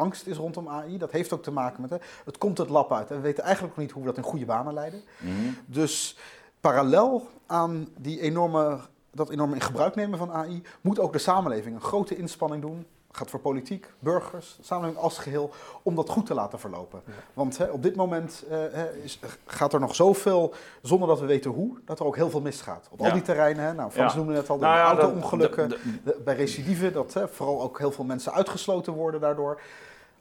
S2: angst is rondom AI. Dat heeft ook te maken met, hè, het komt het lab uit. En we weten eigenlijk nog niet hoe we dat in goede banen leiden.
S1: Mhm.
S2: Dus parallel aan die enorme, dat enorme in gebruik nemen van AI, moet ook de samenleving een grote inspanning doen. Gaat voor politiek, burgers, samenleving als geheel, om dat goed te laten verlopen. Want hè, op dit moment eh, is, gaat er nog zoveel, zonder dat we weten hoe, dat er ook heel veel misgaat. Op al die terreinen, hè, nou, Frans
S1: Ja.
S2: noemde net al, de
S1: Nou
S2: auto-ongelukken, bij recidive, dat hè, vooral ook heel veel mensen uitgesloten worden daardoor.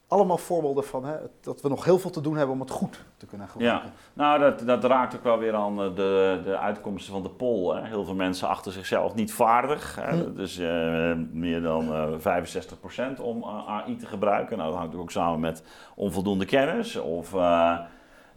S2: Allemaal voorbeelden van hè, dat we nog heel veel te doen hebben om het goed te kunnen gebruiken.
S1: Ja, nou dat, dat raakt ook wel weer aan eh, de, de uitkomsten van de poll. Hè. Heel veel mensen achten zichzelf niet vaardig. Hè.
S2: Hm.
S1: Eh, meer dan eh 65% om eh, AI te gebruiken. Nou, dat hangt ook samen met onvoldoende kennis. Of eh,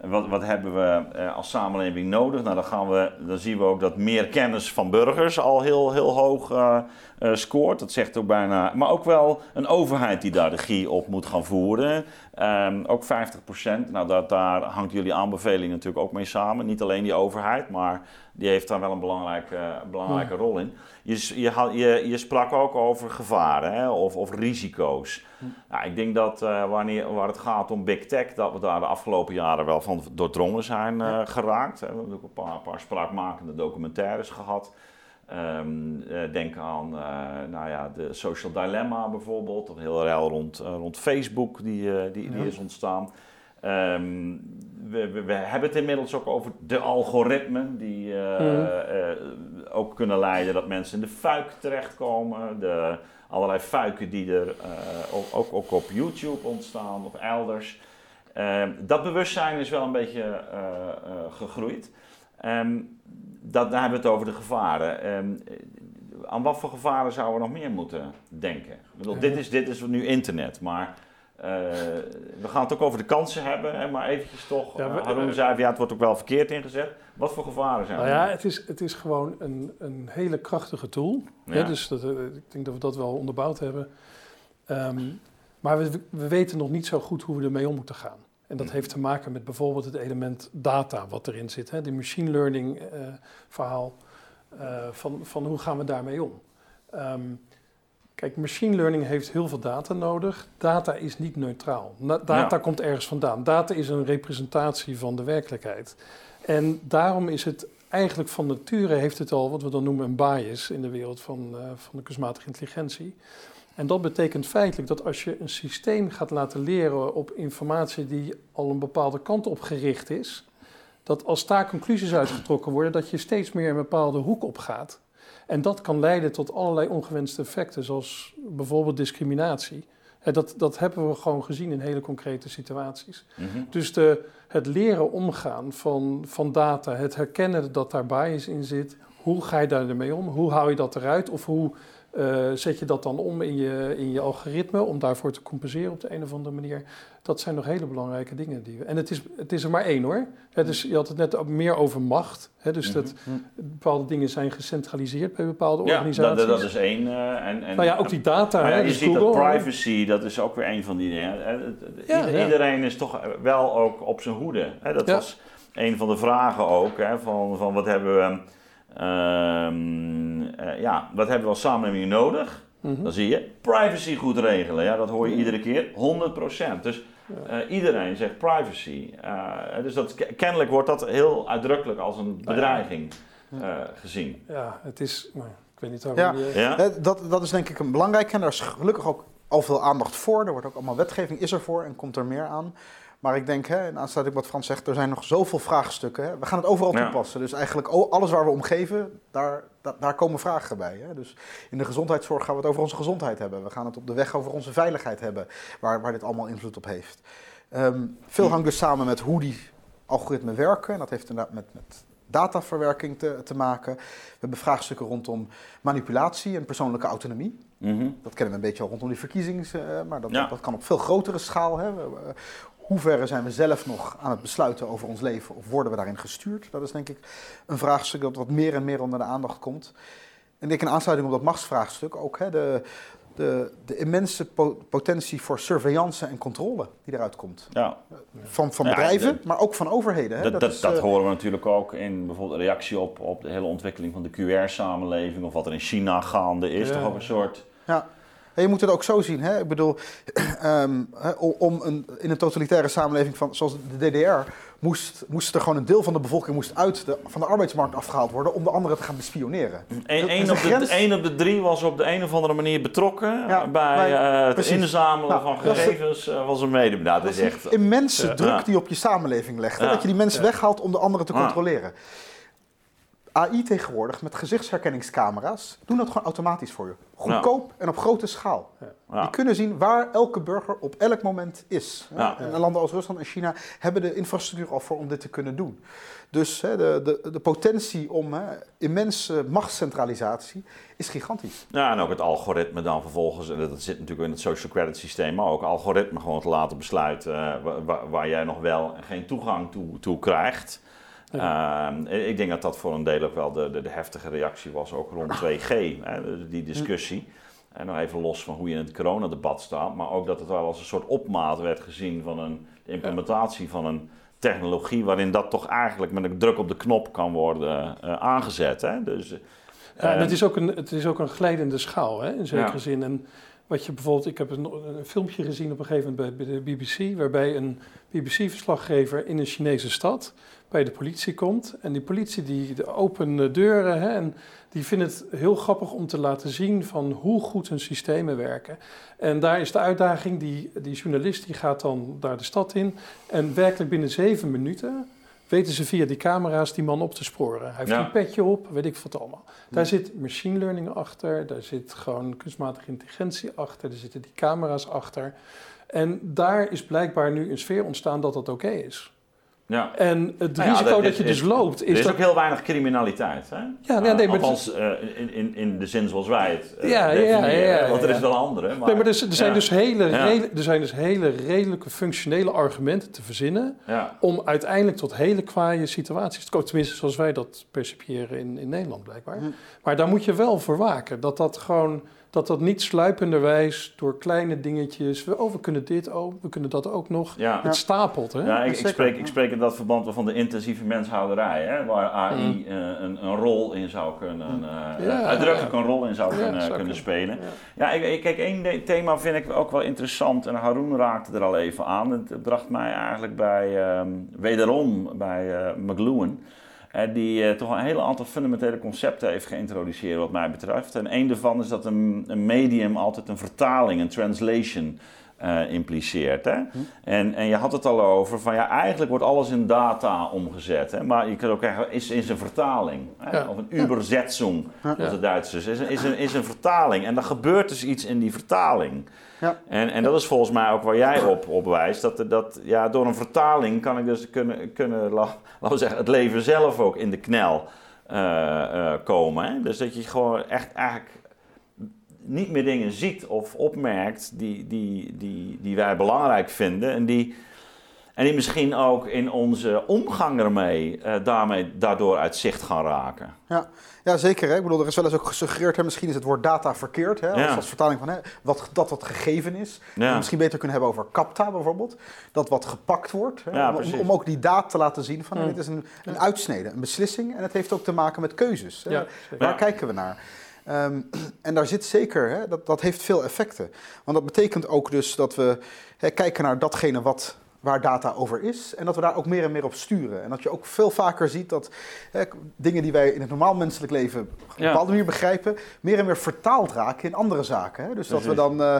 S1: wat, wat hebben we eh, als samenleving nodig? Nou, dan, gaan we, dan zien we ook dat meer kennis van burgers al heel, heel hoog eh, eh, scoort. Dat zegt ook bijna. Maar ook wel een overheid die daar de regie op moet gaan voeren. Ehm, ook 50%. Nou, dat, daar hangt jullie aanbeveling natuurlijk ook mee samen. Niet alleen die overheid, maar die heeft daar wel een belangrijke, belangrijke rol in. Je, je, je, sprak ook over gevaren hè, of, of risico's. Nou, ik denk dat eh, wanneer waar het gaat om big tech, dat we daar de afgelopen jaren wel van doordrongen zijn eh, geraakt. hè. We hebben ook een paar, paar spraakmakende documentaires gehad. Eh, denk aan eh, nou ja, de Social Dilemma bijvoorbeeld, een heel rel rond, eh, rond Facebook die, die, die
S3: Ja.
S1: is ontstaan. Ehm, we, we, we hebben het inmiddels ook over de algoritmen die
S3: Mhm.
S1: ook kunnen leiden dat mensen in de fuik terechtkomen. De allerlei fuiken die er ook, ook, ook op YouTube ontstaan of elders. Ehm, dat bewustzijn is wel een beetje gegroeid. Ehm, dat, daar hebben we het over de gevaren. Ehm, aan wat voor gevaren zouden we nog meer moeten denken? Ik bedoel, dit, is, dit is nu internet, maar eh, we gaan het ook over de kansen hebben. Hè, maar eventjes toch,
S3: Ja, we-
S1: Haroon zei, ja, het wordt ook wel verkeerd ingezet. Wat voor gevaren zijn
S3: Nou
S1: er?
S3: ja, het is, het is gewoon een, een hele krachtige tool. Hè,
S1: Ja.
S3: dus dat, eh, ik denk dat we dat wel onderbouwd hebben. Ehm, maar we, we weten nog niet zo goed hoe we ermee om moeten gaan. En dat
S1: Mhm.
S3: heeft te maken met bijvoorbeeld het element data wat erin zit. Hè? Die machine learning eh, verhaal eh, van, van hoe gaan we daarmee om. Ehm, kijk, machine learning heeft heel veel data nodig. Data is niet neutraal. Na- data
S1: Ja.
S3: komt ergens vandaan. Data is een representatie van de werkelijkheid. En daarom is het eigenlijk van nature heeft het al wat we dan noemen een bias in de wereld van, eh, van de kunstmatige intelligentie. En dat betekent feitelijk dat als je een systeem gaat laten leren op informatie die al een bepaalde kant op gericht is, dat als daar conclusies uitgetrokken worden, dat je steeds meer een bepaalde hoek op gaat. En dat kan leiden tot allerlei ongewenste effecten, zoals bijvoorbeeld discriminatie. Dat, dat hebben we gewoon gezien in hele concrete situaties.
S1: Mhm.
S3: Dus de, het leren omgaan van, van data, het herkennen dat daar bias in zit, hoe ga je daarmee om? Hoe hou je dat eruit? Of hoe eh, zet je dat dan om in je, in je algoritme om daarvoor te compenseren op de een of andere manier? Dat zijn nog hele belangrijke dingen. Die we, en het is, het is er maar één hoor. Hè, dus je had het net meer over macht. Hè, dus dat bepaalde dingen zijn gecentraliseerd bij bepaalde
S1: Ja,
S3: organisaties.
S1: dat, dat is één. eh, en, en,
S3: nou ja, ook die data.
S1: Ja,
S3: hè,
S1: je
S3: dus
S1: ziet dat
S3: Google,
S1: privacy, dat is ook weer een van die dingen. Het- het-
S3: Ja,
S1: ieder-
S3: ja.
S1: Iedereen is toch wel ook op zijn hoede. Hè? Dat
S3: Ja.
S1: was een van de vragen ook, hè, van, van wat hebben we... ehm, eh, ja, wat hebben we als samenleving nodig?
S3: Mhm.
S1: Dan zie je privacy goed regelen. Ja, dat hoor je iedere keer. 100%. Dus eh, iedereen zegt privacy. Eh, dus dat, kennelijk wordt dat heel uitdrukkelijk als een bedreiging eh, gezien.
S3: Ja, het is. Nou, ik weet niet of
S2: Ja.
S3: je...
S1: Ja?
S2: Eh, Dat, dat is denk ik een belangrijke en daar is gelukkig ook al veel aandacht voor. Er wordt ook allemaal wetgeving is er voor en komt er meer aan. Maar ik denk, hè, in aansluiting op wat Frans zegt, er zijn nog zoveel vraagstukken. Hè. We gaan het overal
S1: Ja.
S2: toepassen. Dus eigenlijk alles waar we om geven, daar, da- daar komen vragen bij. Hè. Dus in de gezondheidszorg gaan we het over onze gezondheid hebben. We gaan het op de weg over onze veiligheid hebben, waar, waar dit allemaal invloed op heeft. Ehm, veel hangt dus samen met hoe die algoritmen werken. En dat heeft inderdaad met, met dataverwerking te, te maken. We hebben vraagstukken rondom manipulatie en persoonlijke autonomie.
S1: Mhm.
S2: Dat kennen we een beetje al rondom die verkiezings, eh, maar dat,
S1: Ja.
S2: dat kan op veel grotere schaal. Hè. Hoe ver zijn we zelf nog aan het besluiten over ons leven of worden we daarin gestuurd? Dat is denk ik een vraagstuk dat wat meer en meer onder de aandacht komt. En ik in aansluiting op dat machtsvraagstuk ook hè, de, de, de immense po- potentie voor surveillance en controle die eruit komt.
S1: Ja,
S2: Van, van
S1: Ja,
S2: bedrijven,
S1: de-
S2: maar ook van overheden. Hè.
S1: dat, dat,
S2: is,
S1: dat
S2: eh,
S1: horen we natuurlijk ook in bijvoorbeeld reactie op, op de hele ontwikkeling van de QR-samenleving of wat er in China gaande is.
S3: Ja.
S1: Toch ook een soort.
S2: Ja. Je moet het ook zo zien. Hè? Ik bedoel, ehm, om- een, in een totalitaire samenleving van, zoals de DDR... Moest, moest er gewoon een deel van de bevolking moest uit de, van de arbeidsmarkt afgehaald worden... om de anderen te gaan bespioneren.
S1: Eén
S2: een
S1: op, de, één op de drie was op de een of andere manier betrokken
S2: Ja,
S1: bij eh, het
S2: precies.
S1: inzamelen
S2: Nou,
S1: van gegevens eh, van zijn mede. Nou, dat is echt.
S2: Immense
S1: Ja.
S2: druk die op je samenleving legt. hè. Dat je die mensen weghaalt om de anderen te controleren. AI tegenwoordig met gezichtsherkenningscamera's doen dat gewoon automatisch voor je. Goedkoop en op grote schaal.
S1: Ja.
S2: Die kunnen zien waar elke burger op elk moment is.
S1: Ja.
S2: En landen als Rusland en China hebben de infrastructuur al voor om dit te kunnen doen. Dus hè, de, de, de potentie om hè, immense machtscentralisatie is gigantisch.
S1: Ja, en ook het algoritme dan vervolgens, en dat zit natuurlijk in het social credit systeem, maar ook algoritme gewoon te laten besluiten eh, wa- wa- waar, jij nog wel en geen toegang toe, toe krijgt. Ehm, ik denk dat dat voor een deel ook wel de, de, de heftige reactie was, ook rond 2G, hè, die discussie. En nog even los van hoe je in het coronadebat staat, maar ook dat het wel als een soort opmaat werd gezien van een de implementatie van een technologie waarin dat toch eigenlijk met een druk op de knop kan worden eh, aangezet. Hè? Dus,
S3: Ja, en
S1: ehm,
S3: het, is ook een, het is ook een glijdende schaal, hè, in zekere
S1: Ja.
S3: zin. En wat je bijvoorbeeld, ik heb een, een filmpje gezien op een gegeven moment bij, bij de BBC, waarbij een BBC-verslaggever in een Chinese stad bij de politie komt. En die politie die de open deuren, hè, en die vinden het heel grappig om te laten zien van hoe goed hun systemen werken. En daar is de uitdaging, die, die journalist die gaat dan daar de stad in en werkelijk binnen zeven minuten weten ze via die camera's die man op te sporen. Hij heeft
S1: Ja.
S3: een petje op, weet ik wat allemaal. Daar zit machine learning achter, daar zit gewoon kunstmatige intelligentie achter, er zitten die camera's achter. En daar is blijkbaar nu een sfeer ontstaan dat dat oké is.
S1: Ja.
S3: En het
S1: Nou ja,
S3: risico
S1: dat
S3: dat,
S1: is-
S3: je dus
S1: is-
S3: loopt,
S1: Er
S3: is
S1: is
S3: dat...
S1: ook heel weinig criminaliteit. Hè?
S3: Ja, nee, nee,
S1: Uh,
S3: maar het-
S1: althans, uh, in, in, in de zin zoals wij het uh,
S3: Ja, ja, ja,
S1: definiëren,
S3: ja, ja,
S1: Want er is wel andere. Maar,
S3: Nee, maar er, er zijn
S1: ja,
S3: dus hele, er zijn dus hele redelijke functionele argumenten te verzinnen
S1: ja.
S3: om uiteindelijk tot hele kwaaie situaties te komen. Tenminste, zoals wij dat percipiëren in, in Nederland blijkbaar.
S2: Hm.
S3: Maar daar moet je wel voor waken. Dat dat gewoon, dat dat niet sluipenderwijs door kleine dingetjes. we- Oh, we kunnen dit, oh, we kunnen dat ook nog.
S1: Ja.
S3: Het stapelt, hè?
S1: Ja, ik, spreek, ik spreek in dat verband wel van de intensieve menshouderij, hè, waar AI
S3: Mm.
S1: eh, een, een rol in zou kunnen, eh,
S3: Ja,
S1: uitdrukkelijk
S3: ja.
S1: een rol in zou
S3: Ja,
S1: kunnen,
S3: zou
S1: kunnen
S3: kunnen.
S1: spelen.
S3: Ja.
S1: Ja, ik, ik, kijk, één thema vind ik ook wel interessant en Haroon raakte er al even aan. Het bracht mij eigenlijk bij, ehm, wederom bij eh McLuhan, eh, die eh, toch een hele aantal fundamentele concepten heeft geïntroduceerd wat mij betreft. En één daarvan is dat een, een medium altijd een vertaling, een translation eh, impliceert. Hè? En, en je had het al over van ja, eigenlijk wordt alles in data omgezet. Hè? Maar je kunt ook zeggen, is, is een vertaling. Hè?
S3: Ja.
S1: Of een Übersetzung,
S2: Ja.
S1: als de Duitsers. Is een, is, een, is een vertaling. En dan gebeurt dus iets in die vertaling.
S2: Ja.
S1: En, en dat is volgens mij ook waar jij op, op wijst. Dat, dat ja, door een vertaling kan ik dus kunnen, kunnen la- laten we zeggen, het leven zelf ook in de knel eh, eh, komen. Hè? Dus dat je gewoon echt eigenlijk niet meer dingen ziet of opmerkt die, die, die, die wij belangrijk vinden. En die, en die misschien ook in onze omgang ermee eh, daarmee, daardoor uit zicht gaan raken.
S2: Ja, ja zeker. Hè? Ik bedoel, er is wel eens ook gesuggereerd, hè, misschien is het woord data verkeerd. Hè? Als,
S1: Ja.
S2: als vertaling van hè, wat, dat wat gegeven is.
S1: Ja.
S2: Misschien beter kunnen hebben over capta bijvoorbeeld. Dat wat gepakt wordt. Hè?
S1: Ja,
S2: om, ook die daad te laten zien van
S3: Mm.
S2: dit is een, een uitsnede, een beslissing. En het heeft ook te maken met keuzes. Hè?
S3: Ja,
S2: Waar
S1: Ja.
S2: kijken we naar? Ehm, en daar zit zeker, hè, dat, dat heeft veel effecten. Want dat betekent ook dus dat we hè, kijken naar datgene wat waar data over is en dat we daar ook meer en meer op sturen. En dat je ook veel vaker ziet dat hè, dingen die wij in het normaal menselijk leven op een bepaalde manier begrijpen, meer en meer vertaald raken in andere zaken. Hè? Dus dat we dan eh,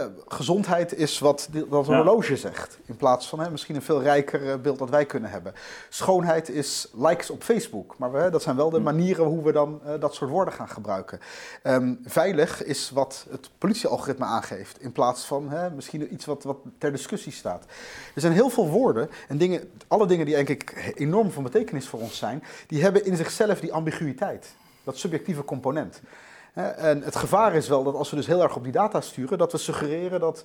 S2: eh, gezondheid is wat, wat een
S1: Ja.
S2: horloge zegt, in plaats van hè, misschien een veel rijker eh, beeld dat wij kunnen hebben. Schoonheid is likes op Facebook, maar we, dat zijn wel de
S1: Hm.
S2: manieren hoe we dan dat soort woorden gaan gebruiken. Ehm, veilig is wat het politiealgoritme aangeeft, in plaats van hè, misschien iets wat, wat ter discussie staat. Er zijn heel veel woorden en dingen, alle dingen die denk ik enorm van betekenis voor ons zijn, die hebben in zichzelf die ambiguïteit, dat subjectieve component. Hè, En het gevaar is wel dat als we dus heel erg op die data sturen, dat we suggereren dat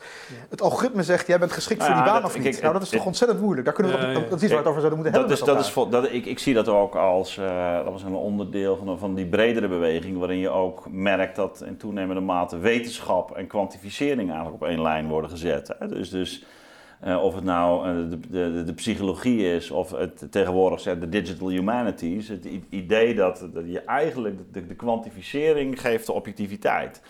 S2: het algoritme zegt: jij bent geschikt
S1: Nou
S2: voor die baan
S1: dat-
S2: of niet. nou, dat is toch ontzettend moeilijk. Daar kunnen we dat, is iets waar we het over zouden moeten
S1: Dat
S2: hebben.
S1: is, dat is, dat, ik, ik zie dat ook als eh, dat was een onderdeel van, van die bredere beweging, waarin je ook merkt dat in toenemende mate wetenschap en kwantificering eigenlijk op één lijn worden gezet. Hè? Dus, dus eh, of het nou eh, de, de, de psychologie is of het tegenwoordig zegt de digital humanities, het idee dat, dat je eigenlijk de, kwantificering geeft de objectiviteit.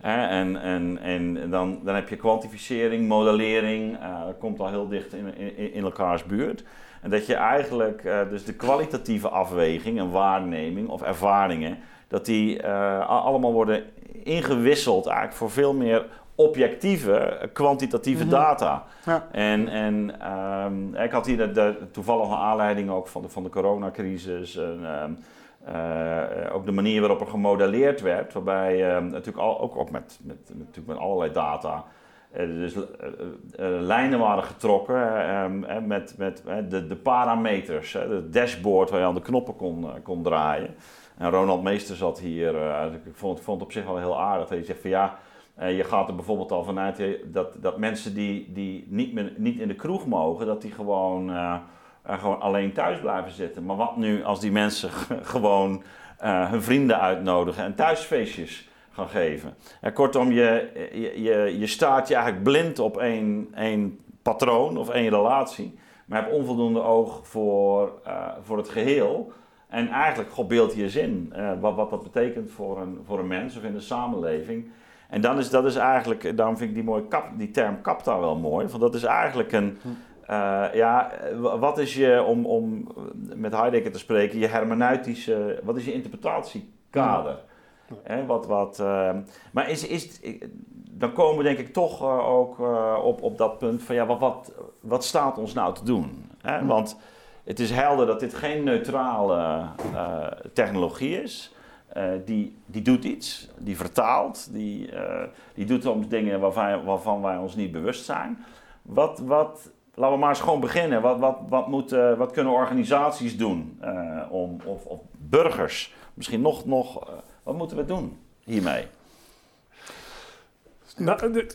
S1: En en, en dan, dan heb je kwantificering, modellering, eh, dat komt al heel dicht in, in, in elkaars buurt. En dat je eigenlijk eh, dus de kwalitatieve afweging en waarneming of ervaringen, dat die eh, allemaal worden ingewisseld eigenlijk voor veel meer objectieve, kwantitatieve
S2: Mhm.
S1: data.
S2: Ja.
S1: En, en ehm, ik had hier de, de toevallige aanleiding ook van de, van de coronacrisis. En, ehm, eh, ook de manier waarop er gemodelleerd werd, waarbij ehm, natuurlijk al, ook, ook met, met, met, natuurlijk met allerlei data. eh, dus eh, lijnen waren getrokken met, met de, de parameters, het dashboard waar je aan de knoppen kon, kon draaien. En Ronald Meester zat hier, ik vond, vond het op zich wel heel aardig. Hij zegt van ja, eh, je gaat er bijvoorbeeld al vanuit eh, dat, dat mensen die, die niet, niet in de kroeg mogen, dat die gewoon, eh, gewoon alleen thuis blijven zitten. Maar wat nu als die mensen gewoon hun vrienden uitnodigen en thuisfeestjes gaan geven? Kortom, je, je, je, je staat je eigenlijk blind op één, één patroon of één relatie, maar hebt onvoldoende oog voor, voor het geheel. En eigenlijk god beeld je zin, wat, wat dat betekent voor een, voor een mens of in de samenleving. En dan is dat is eigenlijk, daarom vind ik die, mooie kap, die term kapta wel mooi. Want dat is eigenlijk een, eh, ja, wat is je, om, om met Heidegger te spreken, je hermeneutische, wat is je interpretatiekader? Wat, wat, eh, maar is, is, dan komen we denk ik toch eh, ook eh, op, op dat punt van, ja, wat, wat, wat staat ons nou te doen? Hè? Want het is helder dat dit geen neutrale technologie is. Eh, die, die doet iets, die vertaalt, die, eh, die doet soms dingen waarvan, waarvan wij ons niet bewust zijn. Wat, wat, laten we maar eens gewoon beginnen. Wat, wat, wat, moet, eh, wat kunnen organisaties doen? om, of, of burgers? Misschien nog, nog wat moeten we doen hiermee?
S3: Nou,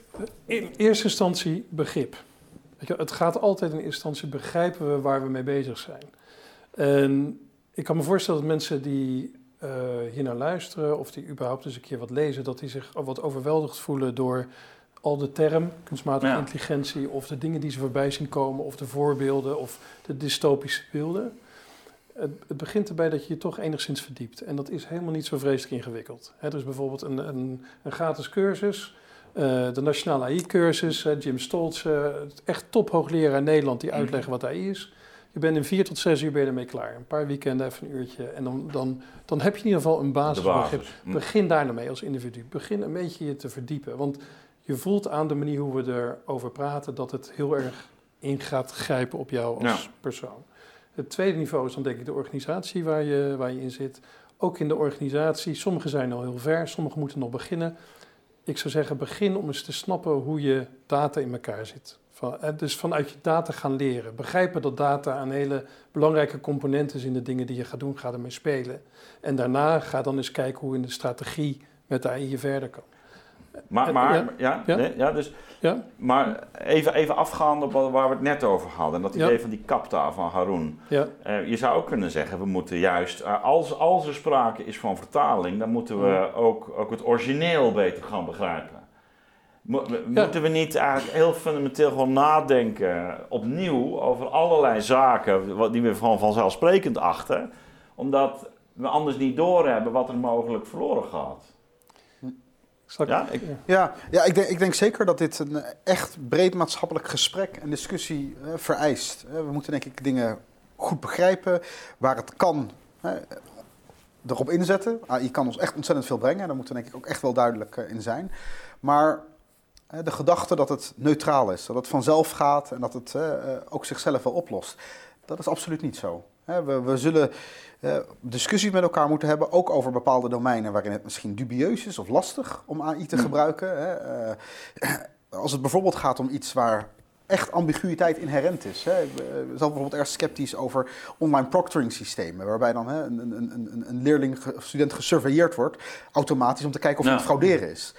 S3: in eerste instantie begrip. Weet je, het gaat altijd in eerste instantie begrijpen we waar we mee bezig zijn. En ik kan me voorstellen dat mensen die eh hier naar luisteren of die überhaupt eens een keer wat lezen, dat die zich wat overweldigd voelen door al de term, kunstmatige
S1: Ja.
S3: intelligentie, of de dingen die ze voorbij zien komen, of de voorbeelden, of de dystopische beelden. Het, het begint erbij dat je je toch enigszins verdiept. En dat is helemaal niet zo vreselijk ingewikkeld. Er is bijvoorbeeld een, een, een gratis cursus, eh, de Nationale AI-cursus. Jim Stoltz, eh, echt tophoogleraar in Nederland, die uitleggen wat AI is. Je bent in vier tot zes uur ben je ermee klaar. Een paar weekenden, even een uurtje. En dan, dan, dan heb je in ieder geval een basisbegrip.
S1: basis. Hm.
S3: Begin daar nou mee als individu. Begin een beetje je te verdiepen. Want je voelt aan de manier hoe we erover praten dat het heel erg in gaat grijpen op jou als
S1: Ja.
S3: persoon. Het tweede niveau is dan denk ik de organisatie waar je, waar je in zit. Ook in de organisatie, sommigen zijn al heel ver, sommigen moeten nog beginnen. Ik zou zeggen, begin om eens te snappen hoe je data in elkaar zit. Van, eh, dus vanuit je data gaan leren. Begrijpen dat data een hele belangrijke component is in de dingen die je gaat doen. Ga ermee spelen. En daarna ga dan eens kijken hoe in de strategie met de AI je verder kan.
S1: Maar,
S3: Eh,
S1: maar
S3: ja.
S1: ja,
S3: Ja.
S1: nee, ja, dus,
S3: Ja?
S1: maar even, even afgaande op waar we het net over hadden. En dat idee van die kapta van Haroon.
S3: Ja,
S1: Eh, je zou ook kunnen zeggen, we moeten juist, als, als er sprake is van vertaling, dan moeten we ook, ook het origineel beter gaan begrijpen. Mo- we-
S3: Ja.
S1: Moeten we niet eigenlijk heel fundamenteel gewoon nadenken opnieuw over allerlei zaken wat- die we van vanzelfsprekend achten, omdat we anders niet doorhebben wat er mogelijk verloren gaat. Ja, ik-
S2: Ja, ja ik, denk, ik denk zeker dat dit een echt breed maatschappelijk gesprek en discussie eh, vereist. Eh, we moeten denk ik dingen goed begrijpen, waar het kan, eh, erop inzetten. AI kan ons echt ontzettend veel brengen, daar moeten we denk ik ook echt wel duidelijk eh, in zijn. Maar de gedachte dat het neutraal is, dat het vanzelf gaat en dat het eh, ook zichzelf wel oplost, dat is absoluut niet zo. We, we zullen eh, discussies met elkaar moeten hebben, ook over bepaalde domeinen waarin het misschien dubieus is of lastig om AI te gebruiken. Eh, als het bijvoorbeeld gaat om iets waar echt ambiguïteit inherent is. Hè. Ik zelf bijvoorbeeld erg sceptisch over online proctoring systemen, waarbij dan hè, een, een, een, leerling of student gesurveilleerd wordt, automatisch om te kijken of
S1: Ja.
S2: het frauderen is.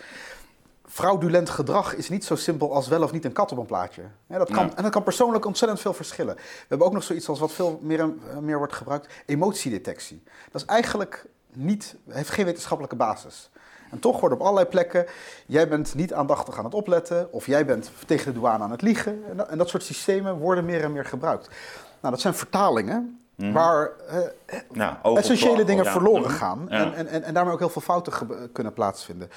S2: Fraudulent gedrag is niet zo simpel als wel of niet een kat op een plaatje. Dat kan. En dat kan persoonlijk ontzettend veel verschillen. We hebben ook nog zoiets als wat veel meer, eh, meer wordt gebruikt, emotiedetectie. Dat is eigenlijk niet, heeft geen wetenschappelijke basis. En toch wordt op allerlei plekken, jij bent niet aandachtig aan het opletten, of jij bent tegen de douane aan het liegen. En dat, en dat soort systemen worden meer en meer gebruikt. Nou, dat zijn vertalingen
S1: Mhm.
S2: waar eh,
S1: Nou,
S2: essentiële dingen
S1: ja.
S2: verloren gaan
S1: Ja.
S2: en, en, en, en daarmee ook heel veel fouten ge- kunnen plaatsvinden.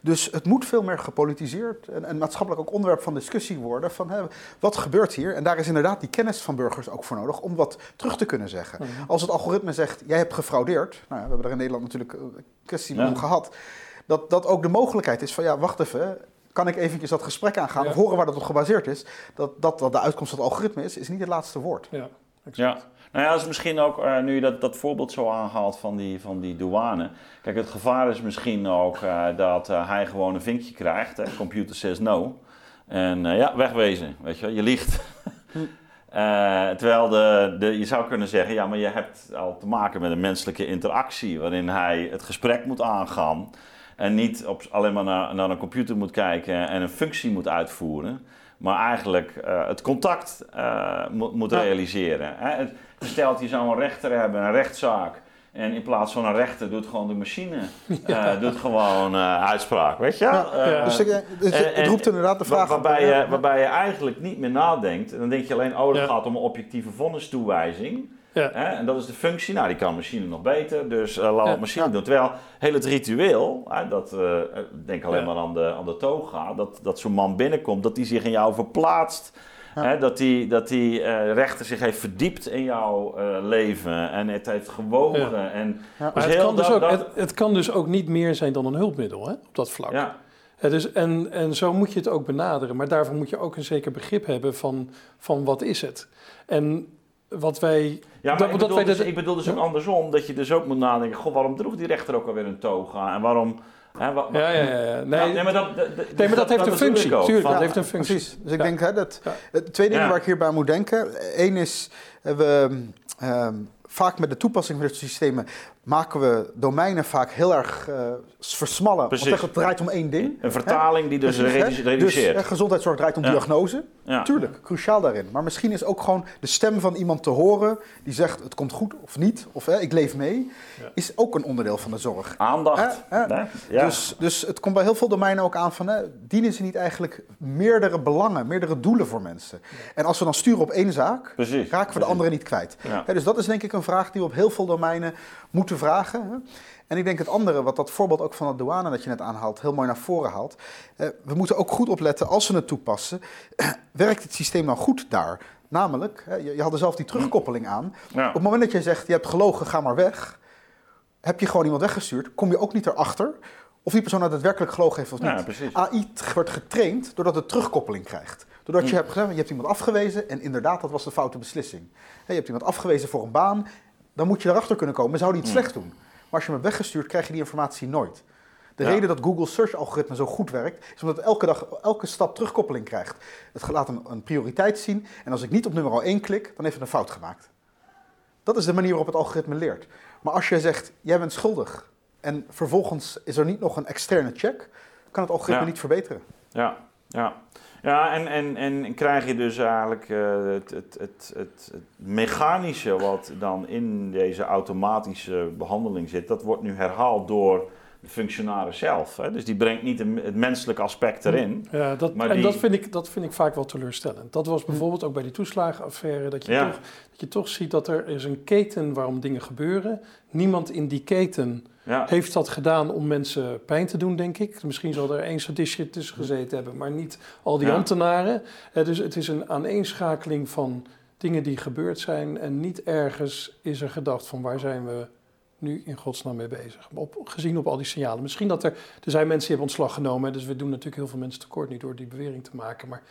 S2: Dus het moet veel meer gepolitiseerd en, en maatschappelijk ook onderwerp van discussie worden van hè, wat gebeurt hier? En daar is inderdaad die kennis van burgers ook voor nodig om wat terug te kunnen zeggen.
S3: Mhm.
S2: Als het algoritme zegt, jij hebt gefraudeerd, nou we hebben er in Nederland natuurlijk een kwestie
S1: Ja.
S2: om gehad, dat, dat ook de mogelijkheid is van ja, wacht even, kan ik eventjes dat gesprek aangaan
S3: Ja.
S2: of horen waar dat op gebaseerd is, dat, dat dat de uitkomst van het algoritme is, is niet het laatste woord.
S3: Ja, exact.
S1: Ja. Nou ja, dat is misschien ook, eh, nu je dat, dat voorbeeld zo aanhaalt van die, van die douane. Kijk, het gevaar is misschien ook eh, dat eh, hij gewoon een vinkje krijgt. Hè? Computer says no. En ja, wegwezen, weet je wel. Je liegt. Terwijl de, de, je zou kunnen zeggen, ja, maar je hebt al te maken met een menselijke interactie. Waarin hij het gesprek moet aangaan. En niet op, alleen maar naar, naar een computer moet kijken en een functie moet uitvoeren. Maar eigenlijk het contact moet, moet
S2: Ja.
S1: realiseren. Hè? Het, stelt, je zou een rechter hebben, een rechtszaak. En in plaats van een rechter doet gewoon de machine eh, doet gewoon eh, uitspraak, weet je? Eh,
S2: Dus, ik, dus het
S1: en-
S2: roept inderdaad de
S1: Waar-
S2: vraag...
S1: waarbij,
S2: Ja,
S1: je, waarbij je eigenlijk niet meer nadenkt. En dan denk je alleen, oh, dat
S3: Ja.
S1: gaat om een objectieve vonnistoewijzing.
S3: Ja.
S1: Hè? En dat is de functie. Nou, die kan machine nog beter. Dus laat het machine doen. Terwijl heel het ritueel, hè, dat, denk alleen maar aan de, aan de toga, dat, dat zo'n man binnenkomt, dat die zich in jou verplaatst. Dat die, dat die eh, rechter zich heeft verdiept in jouw eh, leven en het heeft gewogen.
S3: Ja.
S1: En
S2: Ja.
S1: dus
S3: het kan, dus ook,
S1: dat-
S3: het, het kan dus ook niet meer zijn dan een hulpmiddel hè, op dat vlak.
S1: ja,
S3: Het is, en, en zo moet je het ook benaderen. Maar daarvoor moet je ook een zeker begrip hebben van, van wat is het. En wat wij...
S1: Ja, maar
S3: dat-
S1: ik,
S3: dat
S1: bedoel
S3: wij
S1: dus,
S3: dat-
S1: ik bedoel dus
S3: Ja?
S1: ook andersom, dat je dus ook moet nadenken, goh, waarom droeg die rechter ook alweer een toga? En waarom... Hè, wa- wa-
S3: Ja, ja, ja. ja. Nee,
S1: Ja, nee, maar dat, dat,
S3: nee, maar dat heeft een functie. Tuurlijk, dat heeft een functie.
S2: Precies. Dus ik denk hè, dat
S3: Ja.
S2: eh, twee dingen
S1: Ja.
S2: waar ik hierbij aan moet denken. Eén is, eh, we ehm, vaak met de toepassing van dit soort systemen maken we domeinen vaak heel erg eh, versmallen.
S1: Precies.
S2: Want het draait om één ding.
S1: Een vertaling die dus
S2: Precies,
S1: reduceert.
S2: Dus gezondheidszorg draait om
S1: Ja.
S2: diagnose.
S1: ja.
S2: Tuurlijk, cruciaal daarin. Maar misschien is ook gewoon de stem van iemand te horen die zegt het komt goed of niet, of hè, ik leef mee,
S3: Ja.
S2: is ook een onderdeel van de zorg.
S1: Aandacht.
S2: Hè. Dus, dus het komt bij heel veel domeinen ook aan van, hè, dienen ze niet eigenlijk meerdere belangen, meerdere doelen voor mensen? En als we dan sturen op één zaak,
S1: Precies.
S2: raken we de andere niet kwijt. Dus dat is denk ik een vraag die we op heel veel domeinen moeten vragen. En ik denk het andere, wat dat voorbeeld ook van de douane dat je net aanhaalt, heel mooi naar voren haalt. eh, we moeten ook goed opletten als we het toepassen. werkt het systeem dan goed daar? Namelijk, je, had er zelf die terugkoppeling aan.
S1: Ja.
S2: Op het moment dat jij zegt, je hebt gelogen, ga maar weg. Heb je gewoon iemand weggestuurd, kom je ook niet erachter of die persoon nou daadwerkelijk gelogen heeft of niet.
S1: Ja.
S2: AI wordt getraind doordat het terugkoppeling krijgt. Doordat je
S1: Hm.
S2: hebt gezegd, je hebt iemand afgewezen en inderdaad, dat was de foute beslissing. Je hebt iemand afgewezen voor een baan, dan moet je erachter kunnen komen, zou die het
S1: Hm.
S2: slecht doen. Maar als je hem hebt weggestuurd, krijg je die informatie nooit. De
S1: Ja.
S2: reden dat Google Search algoritme zo goed werkt, is omdat het elke dag, elke stap terugkoppeling krijgt. Het laat een, een prioriteit zien en als ik niet op nummer 1 klik, dan heeft het een fout gemaakt. Dat is de manier waarop het algoritme leert. Maar als je zegt, jij bent schuldig en vervolgens is er niet nog een externe check, kan het algoritme
S1: Ja.
S2: niet verbeteren.
S1: Ja, ja. Ja, en, en, en krijg je dus eigenlijk eh, het, het, het, het, het mechanische wat dan in deze automatische behandeling zit, dat wordt nu herhaald door de functionaris zelf. Hè? Dus die brengt niet het menselijke aspect erin.
S3: Ja, dat,
S1: Maar
S3: en
S1: die-
S3: dat, vind ik, dat vind ik vaak wel teleurstellend. Dat was bijvoorbeeld ook bij die toeslagenaffaire, dat je,
S1: Ja.
S3: toch, dat je toch ziet dat er is een keten waarom dingen gebeuren. Niemand in die keten
S1: Ja,
S3: heeft dat gedaan om mensen pijn te doen, denk ik. Misschien zal er één sadistje tussen gezeten hebben, maar niet al die
S1: Ja.
S3: ambtenaren. Eh, dus het is een aaneenschakeling van dingen die gebeurd zijn en niet ergens is er gedacht van waar zijn we nu in godsnaam mee bezig. Op, gezien op al die signalen. Misschien dat er, er zijn mensen die hebben ontslag genomen, dus we doen natuurlijk heel veel mensen tekort niet door die bewering te maken, maar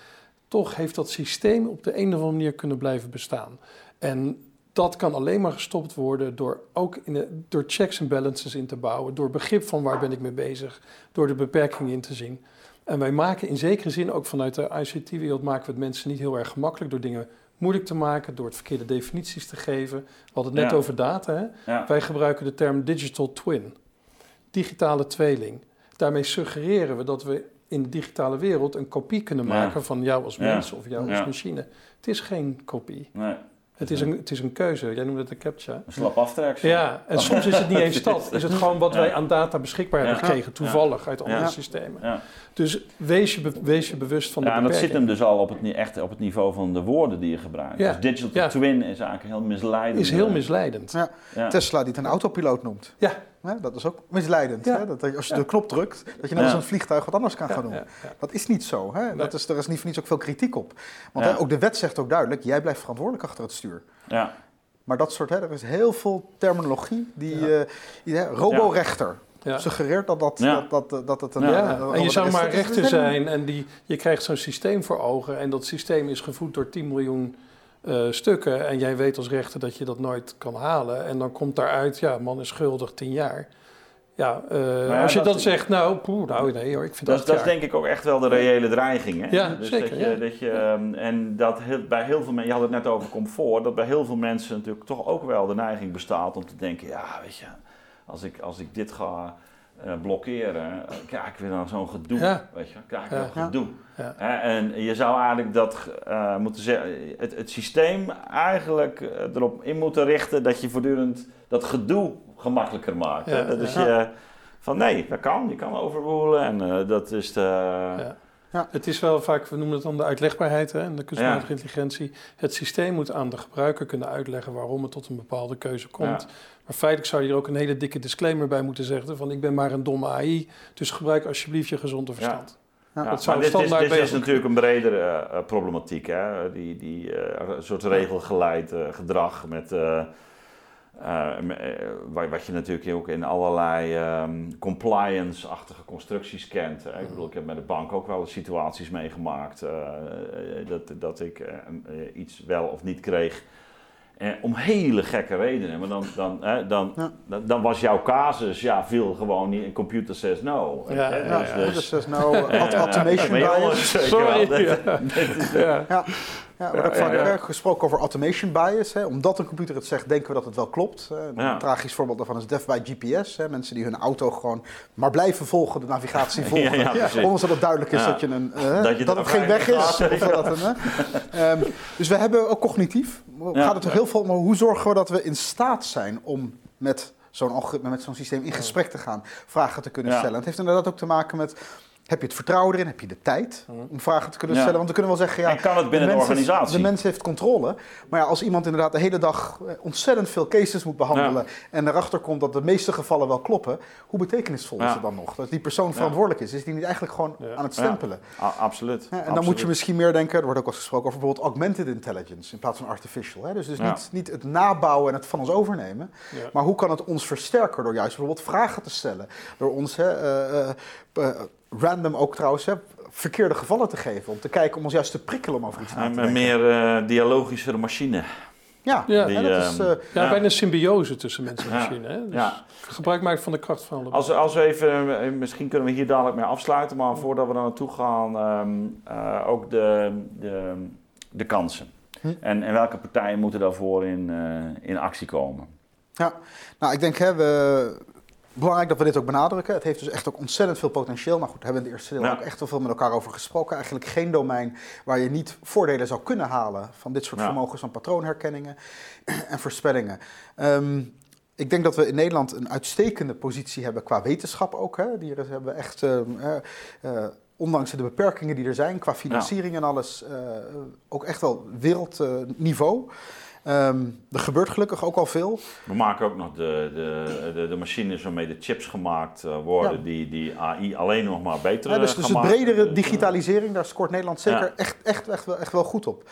S3: toch heeft dat systeem op de een of andere manier kunnen blijven bestaan. En dat kan alleen maar gestopt worden door ook in de, door checks en balances in te bouwen, door begrip van waar ben ik mee bezig, door de beperkingen in te zien. En wij maken in zekere zin ook vanuit de ICT-wereld maken we het mensen niet heel erg gemakkelijk door dingen moeilijk te maken, door het verkeerde definities te geven. We hadden het net
S1: Ja.
S3: over data. Hè?
S1: ja.
S3: Wij gebruiken de term digital twin, digitale tweeling. Daarmee suggereren we dat we in de digitale wereld een kopie kunnen maken van jou als mens of jou als machine. Het is geen kopie.
S1: Nee,
S3: Het is, een, het is een keuze. Jij noemde het een captcha.
S1: een slap aftrek.
S3: Ja, en soms is het niet eens dat. Is het gewoon wat
S1: Ja.
S3: wij aan data beschikbaar hebben gekregen, toevallig uit andere
S1: Ja.
S3: systemen.
S1: Ja.
S3: Dus wees je, wees je bewust van de
S1: Ja, en dat zit hem dus al op het, echt op het niveau van de woorden die je gebruikt.
S3: Ja.
S1: Dus digital
S3: Ja.
S1: twin is eigenlijk heel misleidend.
S3: is heel misleidend.
S2: Ja.
S1: Ja.
S2: Tesla die het een autopiloot noemt.
S3: Ja.
S2: Hè, dat is ook misleidend.
S3: Ja.
S2: Hè? Dat als je
S3: Ja.
S2: de knop drukt, dat je net
S1: Ja.
S2: als een vliegtuig wat anders kan
S3: Ja,
S2: gaan doen.
S3: ja, ja.
S2: Dat is niet zo. Hè? Dat is, er is niet voor niets ook veel kritiek op. Want
S1: Ja.
S2: hè, ook de wet zegt ook duidelijk, jij blijft verantwoordelijk achter het stuur.
S1: Ja.
S2: Maar dat soort, hè, er is heel veel terminologie die,
S3: Ja.
S2: eh, die hè, roborechter
S3: Ja.
S2: suggereert dat, dat,
S1: Ja.
S2: dat, dat, dat het een...
S1: Ja.
S2: Een
S3: en je zou maar rechter zijn en die, je krijgt zo'n systeem voor ogen en dat systeem is gevoed door 10 miljoen eh, stukken en jij weet als rechter dat je dat nooit kan halen en dan komt daaruit, ja, man is schuldig 10 jaar. Ja, eh,
S1: ja,
S3: als je
S1: dat-
S3: zegt, nou, poeh, nou nee hoor, ik vind
S1: Dat,
S3: dat
S1: dat is denk ik ook echt wel de reële dreiging. Hè?
S3: Ja,
S1: dus
S3: zeker,
S1: Dat je,
S3: ja.
S1: dat je, ehm, en dat heel, bij heel veel mensen, je had het net over comfort, dat bij heel veel mensen natuurlijk toch ook wel de neiging bestaat om te denken, ja, weet je, als ik, als ik dit ga eh, blokkeren, eh, krijg ik weer dan zo'n gedoe,
S3: Ja.
S1: weet je, krijg ik
S3: Ja.
S1: wel gedoe.
S3: Ja.
S1: En je zou eigenlijk dat eh, moeten zeggen, het, het systeem eigenlijk erop in moeten richten dat je voortdurend dat gedoe gemakkelijker maakt. Dat
S3: ja.
S1: je, van nee, dat kan, je kan overwoelen en eh, dat is de...
S3: Ja. Het is wel vaak, we noemen het dan de uitlegbaarheid hè, en de kunstmatige intelligentie. Het systeem moet aan de gebruiker kunnen uitleggen waarom het tot een bepaalde keuze komt.
S1: Ja.
S3: Maar feitelijk zou je er ook een hele dikke disclaimer bij moeten zeggen van ik ben maar een domme AI, dus gebruik alsjeblieft je gezonde verstand.
S2: Ja.
S1: Ja,
S3: Dat zou
S1: maar dit, is, dit is natuurlijk een bredere eh, problematiek, hè? Die, die eh, een soort regelgeleid eh, gedrag met, wa- wat je natuurlijk ook in allerlei ehm, compliance-achtige constructies kent. Hè? Ik bedoel, ik heb met de bank ook wel eens situaties meegemaakt eh, dat, dat ik iets wel of niet kreeg. Eh, om hele gekke redenen. Maar dan, dan, hè, dan,
S2: Ja.
S1: dan, dan was jouw casus, ja, viel gewoon niet. Een computer says no.
S3: Ja,
S1: dus-
S2: Ja,
S1: dus-
S2: nou
S1: Eh,
S2: aut- automation bias.
S1: wel,
S3: Sorry.
S1: dat- is-
S3: Ja.
S2: Ja, er wordt vaak gesproken over automation bias. Hè. Omdat een computer het zegt, denken we dat het wel klopt. Een tragisch voorbeeld daarvan is Death by GPS. Hè. Mensen die hun auto gewoon maar blijven volgen, de navigatie volgen.
S1: Ja.
S2: Ondanks dat het duidelijk is dat, je een, eh,
S1: Dat je
S2: dat het geen weg is.
S1: gaat.
S2: Of dat het een, eh. Ehm, dus we hebben ook cognitief. Gaat het er heel veel om, hoe zorgen we dat we in staat zijn om met zo'n algoritme, met zo'n systeem in gesprek te gaan, vragen te kunnen stellen. Het heeft inderdaad ook te maken met, heb je het vertrouwen erin, heb je de tijd om vragen te kunnen
S1: Ja.
S2: stellen? Want we kunnen wel zeggen, ja,
S1: en kan het binnen de,
S2: mens heeft-
S1: organisatie?
S2: de mens heeft controle. Maar ja, als iemand inderdaad de hele dag eh, ontzettend veel cases moet behandelen en erachter komt dat de meeste gevallen wel kloppen, hoe betekenisvol is het dan nog? Dat die persoon verantwoordelijk is, is die niet eigenlijk gewoon aan het stempelen?
S1: Absoluut.
S2: En dan
S1: absoluut.
S2: moet je misschien meer denken, er wordt ook wel eens gesproken over bijvoorbeeld augmented intelligence in plaats van artificial. Hè? Dus, dus niet, niet het nabouwen en het van ons overnemen, maar hoe kan het ons versterken door juist bijvoorbeeld vragen te stellen? Door ons hè, eh, eh, random ook trouwens hè, verkeerde gevallen te geven, om te kijken om ons juist te prikkelen om over iets na
S1: Een,
S2: te
S1: een
S2: denken.
S1: meer eh, dialogischere machine.
S2: Ja,
S3: Ja.
S1: Die,
S2: dat is,
S1: ehm,
S2: eh,
S3: Ja,
S1: Ja.
S3: bijna een symbiose tussen mens en
S1: Ja.
S3: machine. Hè? Dus
S1: Ja.
S3: Gebruik maken van de kracht van alle.
S1: Als, als we even, eh, misschien kunnen we hier dadelijk mee afsluiten, maar voordat we daar naartoe gaan, ehm, eh, ook de, de, de kansen.
S2: Hm.
S1: En, en welke partijen moeten daarvoor in, eh, in actie komen?
S2: Ja, nou ik denk hè, we, belangrijk dat we dit ook benadrukken. Het heeft dus echt ook ontzettend veel potentieel. Maar goed, hebben we in de eerste deel
S1: Ja.
S2: ook echt wel veel met elkaar over gesproken. Eigenlijk geen domein waar je niet voordelen zou kunnen halen van dit soort
S1: Ja.
S2: vermogens van patroonherkenningen en voorspellingen. Ehm, ik denk dat we in Nederland een uitstekende positie hebben qua wetenschap ook. Hè. Die hebben echt, uh, uh, ondanks de beperkingen die er zijn, qua financiering en alles, uh, ook echt wel wereldniveau. Um, er gebeurt gelukkig ook al veel.
S1: We maken ook nog de, de, de, de machines waarmee de chips gemaakt uh, worden, ja. die, die AI alleen nog maar beter ja,
S2: dus, dus de bredere digitalisering, daar scoort Nederland zeker ja. echt, echt, echt, wel, echt wel goed op.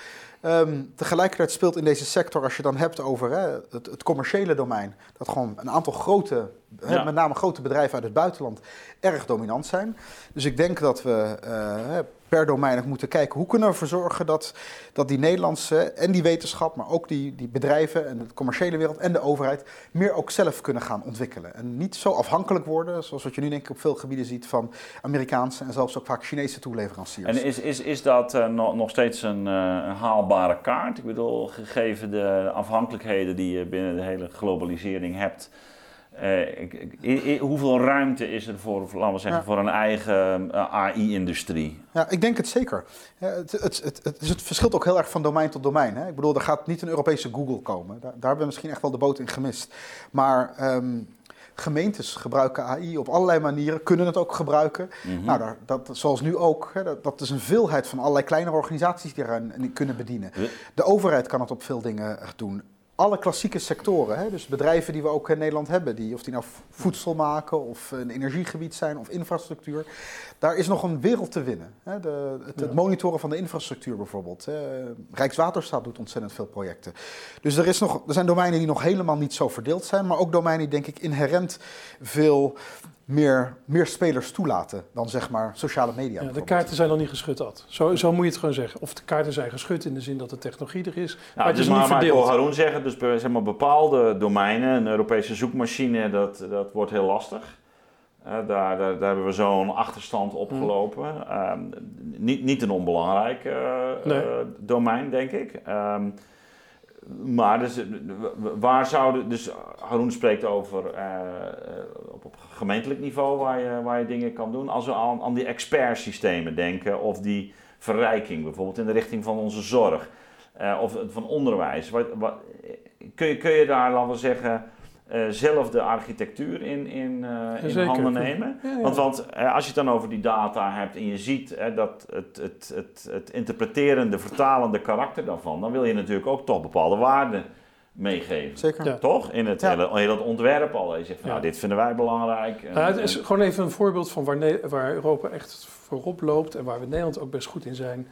S2: Um, tegelijkertijd speelt in deze sector, als je dan hebt over hè, het, het, commerciële domein, dat gewoon een aantal grote, ja. met name grote bedrijven uit het buitenland, erg dominant zijn. Dus ik denk dat we uh, per domein ook moeten kijken hoe kunnen we ervoor zorgen dat, dat die Nederlandse en die wetenschap, maar ook die, die bedrijven en de commerciële wereld en de overheid meer ook zelf kunnen gaan ontwikkelen. En niet zo afhankelijk worden, zoals wat je nu denk ik op veel gebieden ziet van Amerikaanse en zelfs ook vaak Chinese toeleveranciers.
S1: En is, is, is dat uh, nog, steeds uh, een haalbare kaart? Ik bedoel, gegeven de afhankelijkheden die je binnen de hele globalisering hebt. Uh, hoeveel ruimte is er voor, laten we zeggen, ja. voor een eigen uh, AI-industrie?
S2: Ja, ik denk het zeker. Ja, het, het, het, het, het verschilt ook heel erg van domein tot domein. Hè? Ik bedoel, er gaat niet een Europese Google komen. Daar, daar hebben we misschien echt wel de boot in gemist. Maar um, gemeentes gebruiken AI op allerlei manieren, kunnen het ook gebruiken. Mm -hmm. Nou, daar, dat, zoals nu ook, hè, dat, dat, is een veelheid van allerlei kleinere organisaties die eraan kunnen bedienen. De overheid kan het op veel dingen doen alle klassieke sectoren, hè, dus bedrijven die we ook in Nederland hebben, die, of die nou voedsel maken of een energiegebied zijn of infrastructuur, daar is nog een wereld te winnen. Hè. De, het, het, monitoren van de infrastructuur bijvoorbeeld. Hè. Rijkswaterstaat doet ontzettend veel projecten. Dus er, is nog, er zijn domeinen die nog helemaal niet zo verdeeld zijn, maar ook domeinen die denk ik inherent veel meer, meer spelers toelaten dan zeg maar sociale media.
S3: Ja, de kaarten zijn nog niet geschud, Ad. Zo, zo moet je het gewoon zeggen. Of de kaarten zijn geschud in de zin dat de technologie er is,
S1: nou,
S3: maar het
S1: dus
S3: is niet
S1: maar,
S3: verdeeld.
S1: Maar ik wil Haroon zeggen, dus zeg maar, bepaalde domeinen, een Europese zoekmachine, dat, dat wordt heel lastig. Daar, daar, daar, hebben we zo'n achterstand opgelopen. Mm. Um, niet, niet een onbelangrijk nee. uh, domein, denk ik. Um, maar dus, waar zouden. Dus Haroon spreekt over uh, op, op gemeentelijk niveau waar je, waar je dingen kan doen. Als we aan, aan die expertsystemen denken, of die verrijking, bijvoorbeeld in de richting van onze zorg, uh, of van onderwijs. Wat, wat, kun, je, kun je daar, laten we zeggen. Uh, zelf de architectuur in, in, uh, in handen nemen. Ja, ja. Want, want uh, als je het dan over die data hebt en je ziet dat het, het, het, het interpreterende, vertalende karakter daarvan, dan wil je natuurlijk ook toch bepaalde waarden meegeven.
S2: Zeker.
S1: Ja. Toch? In het hele, hele ontwerp al. Je zegt van, nou, dit vinden wij belangrijk. En,
S3: het is gewoon even een voorbeeld van waar, ne waar Europa echt voorop loopt en waar we in Nederland ook best goed in zijn.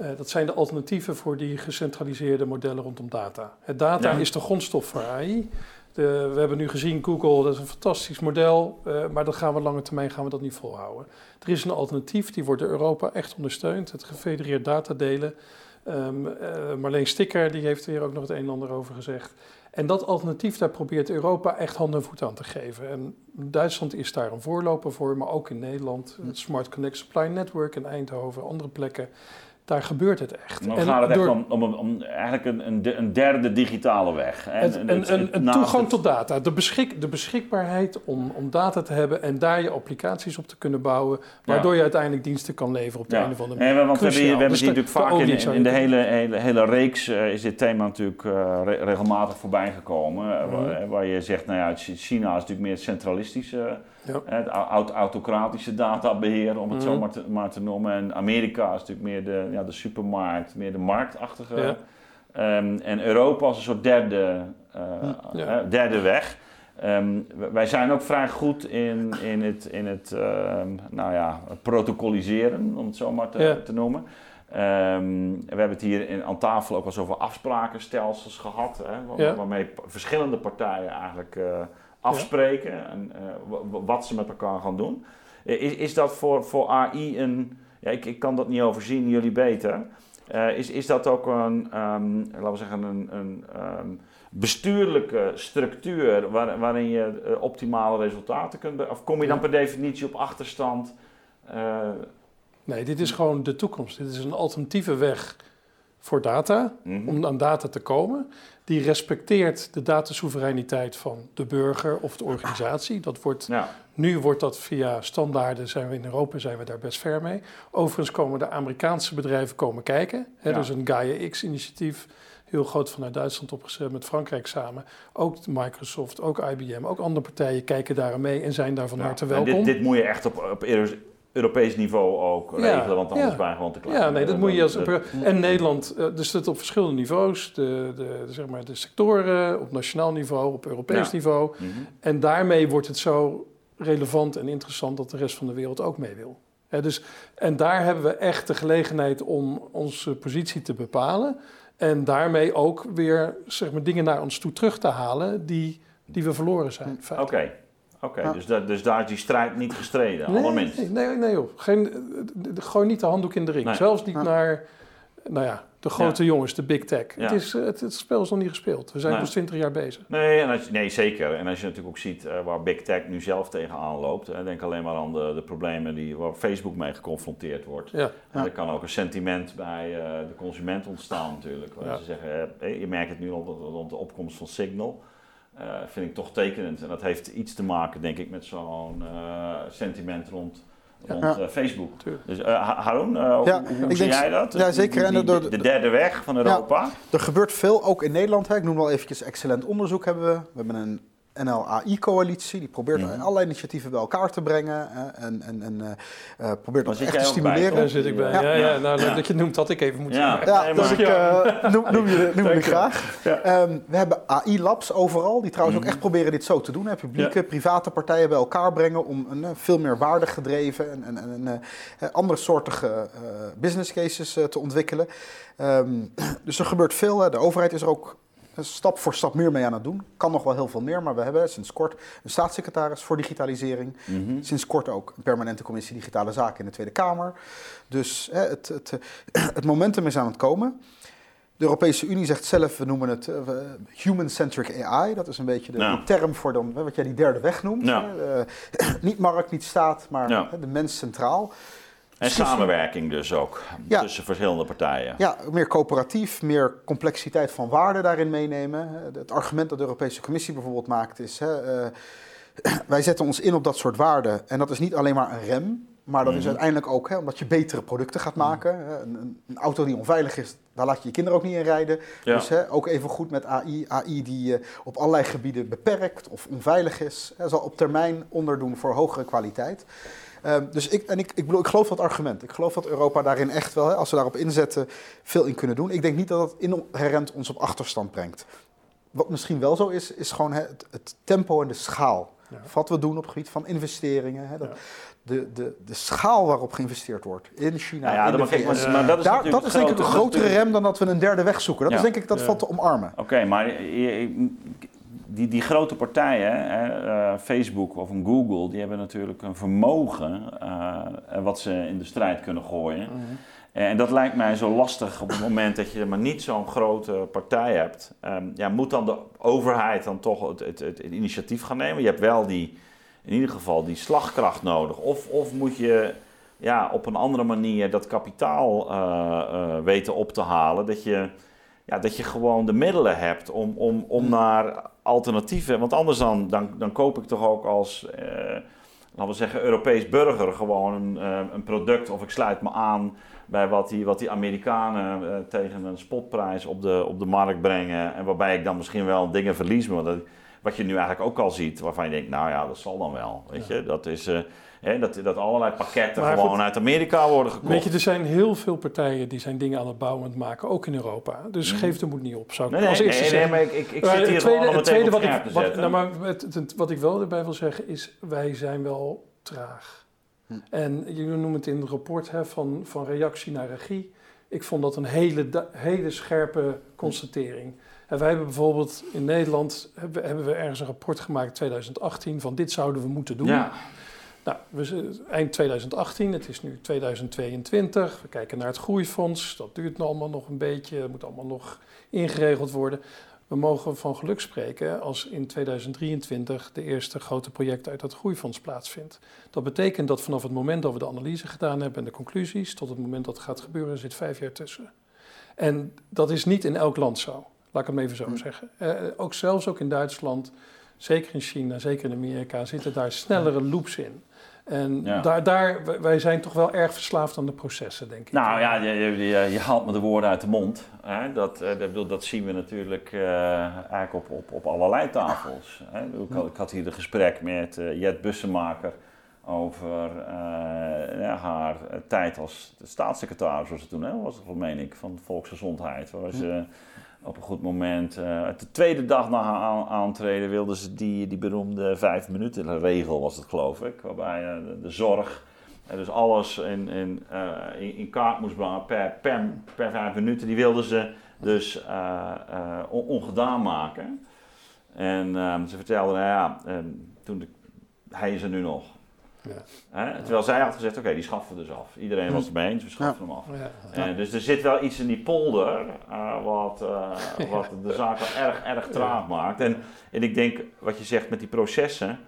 S3: Uh, dat zijn de alternatieven voor die gecentraliseerde modellen rondom data. Het data is de grondstof voor AI. De, we hebben nu gezien Google, dat is een fantastisch model, uh, maar dat gaan we lange termijn gaan we dat niet volhouden. Er is een alternatief, die wordt door Europa echt ondersteund, het gefedereerd datadelen. Um, uh, Marleen Stikker die heeft er ook nog het een en ander over gezegd. En dat alternatief, daar probeert Europa echt hand en voet aan te geven. En Duitsland is daar een voorloper voor, maar ook in Nederland. Het Smart Connect Supply Network in Eindhoven, andere plekken. Daar gebeurt het echt.
S1: Dan gaat het echt om, om, om, eigenlijk een, een, derde digitale weg. Hè?
S3: Het, een, het, een, een toegang tot data. De, beschik, de beschikbaarheid om, om data te hebben en daar je applicaties op te kunnen bouwen. Waardoor ja. je uiteindelijk diensten kan leveren op de
S1: ja.
S3: een of andere manier.
S1: Want we hebben, we hebben dus natuurlijk vaak in, in, in, de hele, hele, hele reeks uh, is dit thema natuurlijk uh, re regelmatig voorbij gekomen. Mm. Waar, waar, je zegt, nou ja, China is natuurlijk meer centralistisch. Ja. Het aut autocratische databeheer, om het mm. zo maar te, maar te, noemen. En Amerika is natuurlijk meer de, ja, de supermarkt, meer de marktachtige. Ja. Um, en Europa als een soort derde, uh, ja. uh, derde weg. Um, wij zijn ook vrij goed in, in het, in het uh, nou ja, protocoliseren, om het zo maar te, te noemen. Um, we hebben het hier in, aan tafel ook wel eens over afsprakenstelsels gehad, hè, waar, waarmee verschillende partijen eigenlijk afspreken ja. en uh, wat ze met elkaar gaan doen. Is, is dat voor, voor AI een. Ja, ik, ik kan dat niet overzien, jullie beter. Uh, is, is dat ook een, um, laten we zeggen, een, een um, bestuurlijke structuur waar, waarin je uh, optimale resultaten kunt. Of kom je dan per definitie op achterstand?
S3: Nee, dit is gewoon de toekomst. Dit is een alternatieve weg voor data, mm -hmm. om aan data te komen. Die respecteert de datasoevereiniteit van de burger of de organisatie. Dat wordt, ja. Nu wordt dat via standaarden, zijn we in Europa zijn we daar best ver mee. Overigens komen de Amerikaanse bedrijven komen kijken. Hè, ja. Dus een Gaia X-initiatief heel groot vanuit Duitsland opgezet met Frankrijk samen. Ook Microsoft, ook IBM, ook andere partijen kijken daar mee en zijn daar van
S1: Ja,
S3: harte
S1: en
S3: welkom.
S1: Dit, dit moet je echt op, op Europees niveau ook
S3: Ja,
S1: regelen, want anders
S3: ja.
S1: ben je gewoon te klein.
S3: Ja, nee, dat moet je als. En Nederland, eh, dus dat op verschillende niveaus. De, de, zeg maar de sectoren, op nationaal niveau, op Europees
S1: Ja.
S3: niveau.
S1: Mhm.
S3: En daarmee wordt het zo relevant en interessant dat de rest van de wereld ook mee wil. Dus, en daar hebben we echt de gelegenheid om onze positie te bepalen. En daarmee ook weer zeg maar, dingen naar ons toe terug te halen die, die we verloren zijn.
S1: Oké. Oké.
S2: Ja.
S1: dus, dat, dus daar is die strijd niet gestreden,
S3: Nee,
S1: allerminst.
S3: nee, nee, nee joh. Geen, eh, gooi niet de handdoek in de ring.
S1: Nee.
S3: Zelfs niet
S2: Ja.
S3: naar nou ja, de grote jongens, de big tech.
S1: Ja.
S3: Het, is, eh, het, het spel is nog niet gespeeld. We zijn
S1: Nee.
S3: pas 20 jaar bezig.
S1: Nee, en als, nee, zeker. En als je natuurlijk ook ziet eh, waar Big Tech nu zelf tegenaan loopt. Hè, denk alleen maar aan de, de problemen die, waar Facebook mee geconfronteerd wordt.
S3: Ja.
S1: En er kan ook een sentiment bij eh, de consument ontstaan natuurlijk. Waar
S3: Ja.
S1: ze zeggen, je merkt het nu rond, rond de opkomst van Signal. Eh, vind ik toch tekenend. En dat heeft iets te maken, denk ik, met zo'n eh, sentiment rond, rond
S2: Ja.
S1: eh, Facebook.
S3: Tuurlijk.
S1: Dus Haroon,
S2: Ja,
S1: hoe, zie jij dat?
S2: ja, zeker. En
S1: Die-
S2: door
S1: de,
S2: de-
S1: de derde weg van Europa.
S2: Er gebeurt veel, ook in Nederland. Hè. Ik noem wel eventjes excellent onderzoek hebben we. We hebben een NLAI-coalitie. Die probeert
S1: Mhm.
S2: allerlei initiatieven bij elkaar te brengen. hè, en en, en eh, eh, probeert dat echt te
S1: bij,
S2: stimuleren.
S3: Daar zit ik bij.
S1: Ja.
S3: Ja, ja, nou, leuk
S1: Ja.
S3: dat je noemt, had ik even moeten
S1: Ja.
S3: zeggen.
S2: Ja,
S1: Nee,
S2: dus ik eh, noem, noem je, noem je graag.
S3: Ja.
S2: Ehm, we hebben AI-labs overal, die trouwens
S1: Mhm.
S2: ook echt proberen dit zo te doen. Hè. Publieke, private partijen bij elkaar brengen om een veel meer waardegedreven en, en, en, en, eh, andere soortige eh, business cases te ontwikkelen. Ehm, dus er gebeurt veel. Hè. De overheid is er ook stap voor stap meer mee aan het doen. Kan nog wel heel veel meer, maar we hebben sinds kort een staatssecretaris voor digitalisering.
S1: Mhm.
S2: Sinds kort ook een permanente commissie digitale zaken in de Tweede Kamer. Dus hè, het, het, het momentum is aan het komen. De Europese Unie zegt zelf, we noemen het eh, human-centric AI. Dat is een beetje de,
S1: Ja.
S2: term voor dan, wat jij die derde weg noemt.
S1: Ja.
S2: hè. Eh, niet markt, niet staat, maar
S1: Ja.
S2: hè, de mens centraal.
S1: En samenwerking dus ook
S2: Ja.
S1: tussen verschillende partijen.
S2: Ja, meer coöperatief, meer complexiteit van waarde daarin meenemen. Hè. Het argument dat de Europese Commissie bijvoorbeeld maakt is... Hè, eh, wij zetten ons in op dat soort waarden. En dat is niet alleen maar een rem, maar dat is
S1: Mhm.
S2: uiteindelijk ook hè, omdat je betere producten gaat maken. Hè. Een, auto die onveilig is, daar laat je je kinderen ook niet in rijden.
S1: Ja.
S2: Dus hè, ook even goed met AI. AI die eh, op allerlei gebieden beperkt of onveilig is, hè, zal op termijn onderdoen voor hogere kwaliteit. Ehm, dus ik, en ik, ik, bedoel, ik geloof dat argument. Ik geloof dat Europa daarin echt wel, hè, als we daarop inzetten, veel in kunnen doen. Ik denk niet dat het inherent ons op achterstand brengt. Wat misschien wel zo is, is gewoon hè, het, het tempo en de schaal.
S3: Ja.
S2: Wat we doen op het gebied van investeringen. Hè, dat,
S3: Ja.
S2: de, de, de schaal waarop geïnvesteerd wordt in China,
S1: Nou ja,
S2: in de VS.
S1: maar, maar dat is
S2: Daar, dat is denk ik een
S1: grote-
S2: grotere rem dan dat we een derde weg zoeken. Dat
S1: Ja.
S2: is denk ik dat
S3: Ja.
S2: valt te omarmen.
S1: Oké, maar die, die grote partijen, hè, eh, Facebook of een Google, die hebben natuurlijk een vermogen eh, wat ze in de strijd kunnen gooien. En dat lijkt mij zo lastig op het moment dat je maar niet zo'n grote partij hebt. Ehm, ja, moet dan de overheid dan toch het, het, het, het initiatief gaan nemen? Je hebt wel die, in ieder geval die slagkracht nodig. Of, of moet je ja, op een andere manier dat kapitaal eh, weten op te halen? Dat je, ja, dat je gewoon de middelen hebt om, om, om naar alternatieven. Want anders dan, dan, dan koop ik toch ook als, eh, laten we zeggen, Europees burger gewoon een, eh, een product. Of ik sluit me aan bij wat die, wat die Amerikanen eh, tegen een spotprijs op de, op de markt brengen. En waarbij ik dan misschien wel dingen verlies. Maar dat, wat je nu eigenlijk ook al ziet, waarvan je denkt, nou ja, dat zal dan wel. Weet je, dat is. eh, hè, dat, dat allerlei pakketten
S3: Maar
S1: gewoon
S3: goed,
S1: uit Amerika worden gekocht.
S3: Weet je, er zijn heel veel partijen die zijn dingen aan het bouwen en het maken, ook in Europa. Dus geef de moed niet op, zou ik
S1: nee,
S3: als
S1: nee,
S3: eerste
S1: nee, nee,
S3: zeggen.
S1: maar ik, ik, ik
S3: Maar
S1: zit hier
S3: het tweede, het wat ik, wat, nou, maar het, het- wat ik wel erbij wil zeggen is, wij zijn wel traag.
S2: Hm.
S3: En jullie noemen het in het rapport hè, van, van reactie naar regie. Ik vond dat een hele, hele scherpe constatering. En wij hebben bijvoorbeeld in Nederland, hebben, hebben we ergens een rapport gemaakt in 2018 van dit zouden we moeten doen.
S1: Ja,
S3: Nou, we eind 2018, het is nu 2022. We kijken naar het groeifonds. Dat duurt nog allemaal nog een beetje. Dat moet allemaal nog ingeregeld worden. We mogen van geluk spreken als in 2023 de eerste grote project uit dat groeifonds plaatsvindt. Dat betekent dat vanaf het moment dat we de analyse gedaan hebben en de conclusies, tot het moment dat het gaat gebeuren, zit vijf jaar tussen. En dat is niet in elk land zo. Laat ik het even zo
S2: Hm.
S3: zeggen. Eh, ook zelfs ook in Duitsland, zeker in China, zeker in Amerika, zitten daar snellere loops in. En
S1: Ja.
S3: daar, daar, wij- zijn toch wel erg verslaafd aan de processen, denk ik.
S1: Nou ja, je, je, je, haalt me de woorden uit de mond. Hè? Dat, eh, dat, dat zien we natuurlijk eh, eigenlijk op, op, op allerlei tafels. Hè? Ik, had- ik had hier een gesprek met eh, Jet Bussemaker over ja, haar tijd als staatssecretaris, was het toen, hè? was het, meen ik, van Volksgezondheid. Waar ze op een goed moment, eh, de tweede dag na haar aan- aantreden, wilden ze die, die beroemde vijf minuten regel, was het geloof ik, waarbij eh, de, zorg en dus alles in, in, eh, in, in kaart moest brengen per, per, per vijf minuten. Die wilden ze dus on- ongedaan maken. En ehm, ze vertelde, nou ja, ehm, toen hij is er nu nog.
S3: Ja.
S1: Terwijl zij had gezegd, oké, die schaffen we dus af. Iedereen was het mee eens, we schaffen hem af. Eh, dus er zit wel iets in die polder eh, wat, eh, wat de zaak wel erg, erg traag maakt. En, en ik denk, wat je zegt met die processen.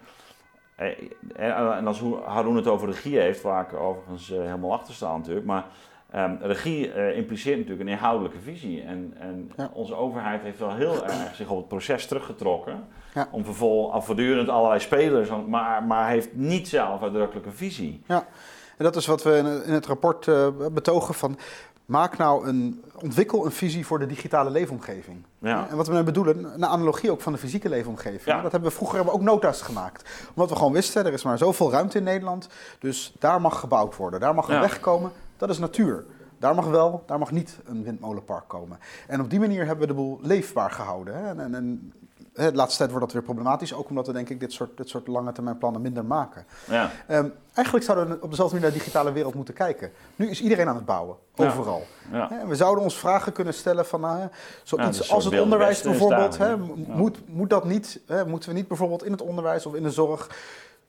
S1: en als Haroon het over regie heeft, waar ik overigens helemaal achter sta natuurlijk. Maar ehm, regie impliceert natuurlijk een inhoudelijke visie. En, en
S2: Ja.
S1: onze overheid heeft wel heel erg zich op het proces teruggetrokken.
S2: Ja.
S1: Om vervolgens voortdurend allerlei spelers, maar, maar heeft niet zelf uitdrukkelijk een visie.
S2: En dat is wat we in- het rapport eh, betogen van... Maak nou een, ontwikkel een visie voor de digitale leefomgeving.
S1: Ja.
S2: En wat we daarmee bedoelen, een analogie ook van de fysieke leefomgeving.
S1: Ja.
S2: Dat hebben we vroeger hebben we ook nota's gemaakt. Omdat we gewoon wisten, er is maar zoveel ruimte in Nederland. Dus daar mag gebouwd worden, daar mag een
S1: Ja.
S2: weg komen. Dat is natuur. Daar mag wel, daar mag niet een windmolenpark komen. En op die manier hebben we de boel leefbaar gehouden. Hè. En, en, de laatste tijd wordt dat weer problematisch. Ook omdat we denk ik dit soort, dit soort lange termijn plannen minder maken.
S1: Ja.
S2: Ehm, eigenlijk zouden we op dezelfde manier naar de digitale wereld moeten kijken. Nu is iedereen aan het bouwen, overal.
S1: Ja.
S2: We zouden ons vragen kunnen stellen van nou, zoiets
S1: dus
S2: als het onderwijs bijvoorbeeld.
S1: daar,
S2: Hè, moet, moet dat niet, hè, moeten we niet bijvoorbeeld in het onderwijs of in de zorg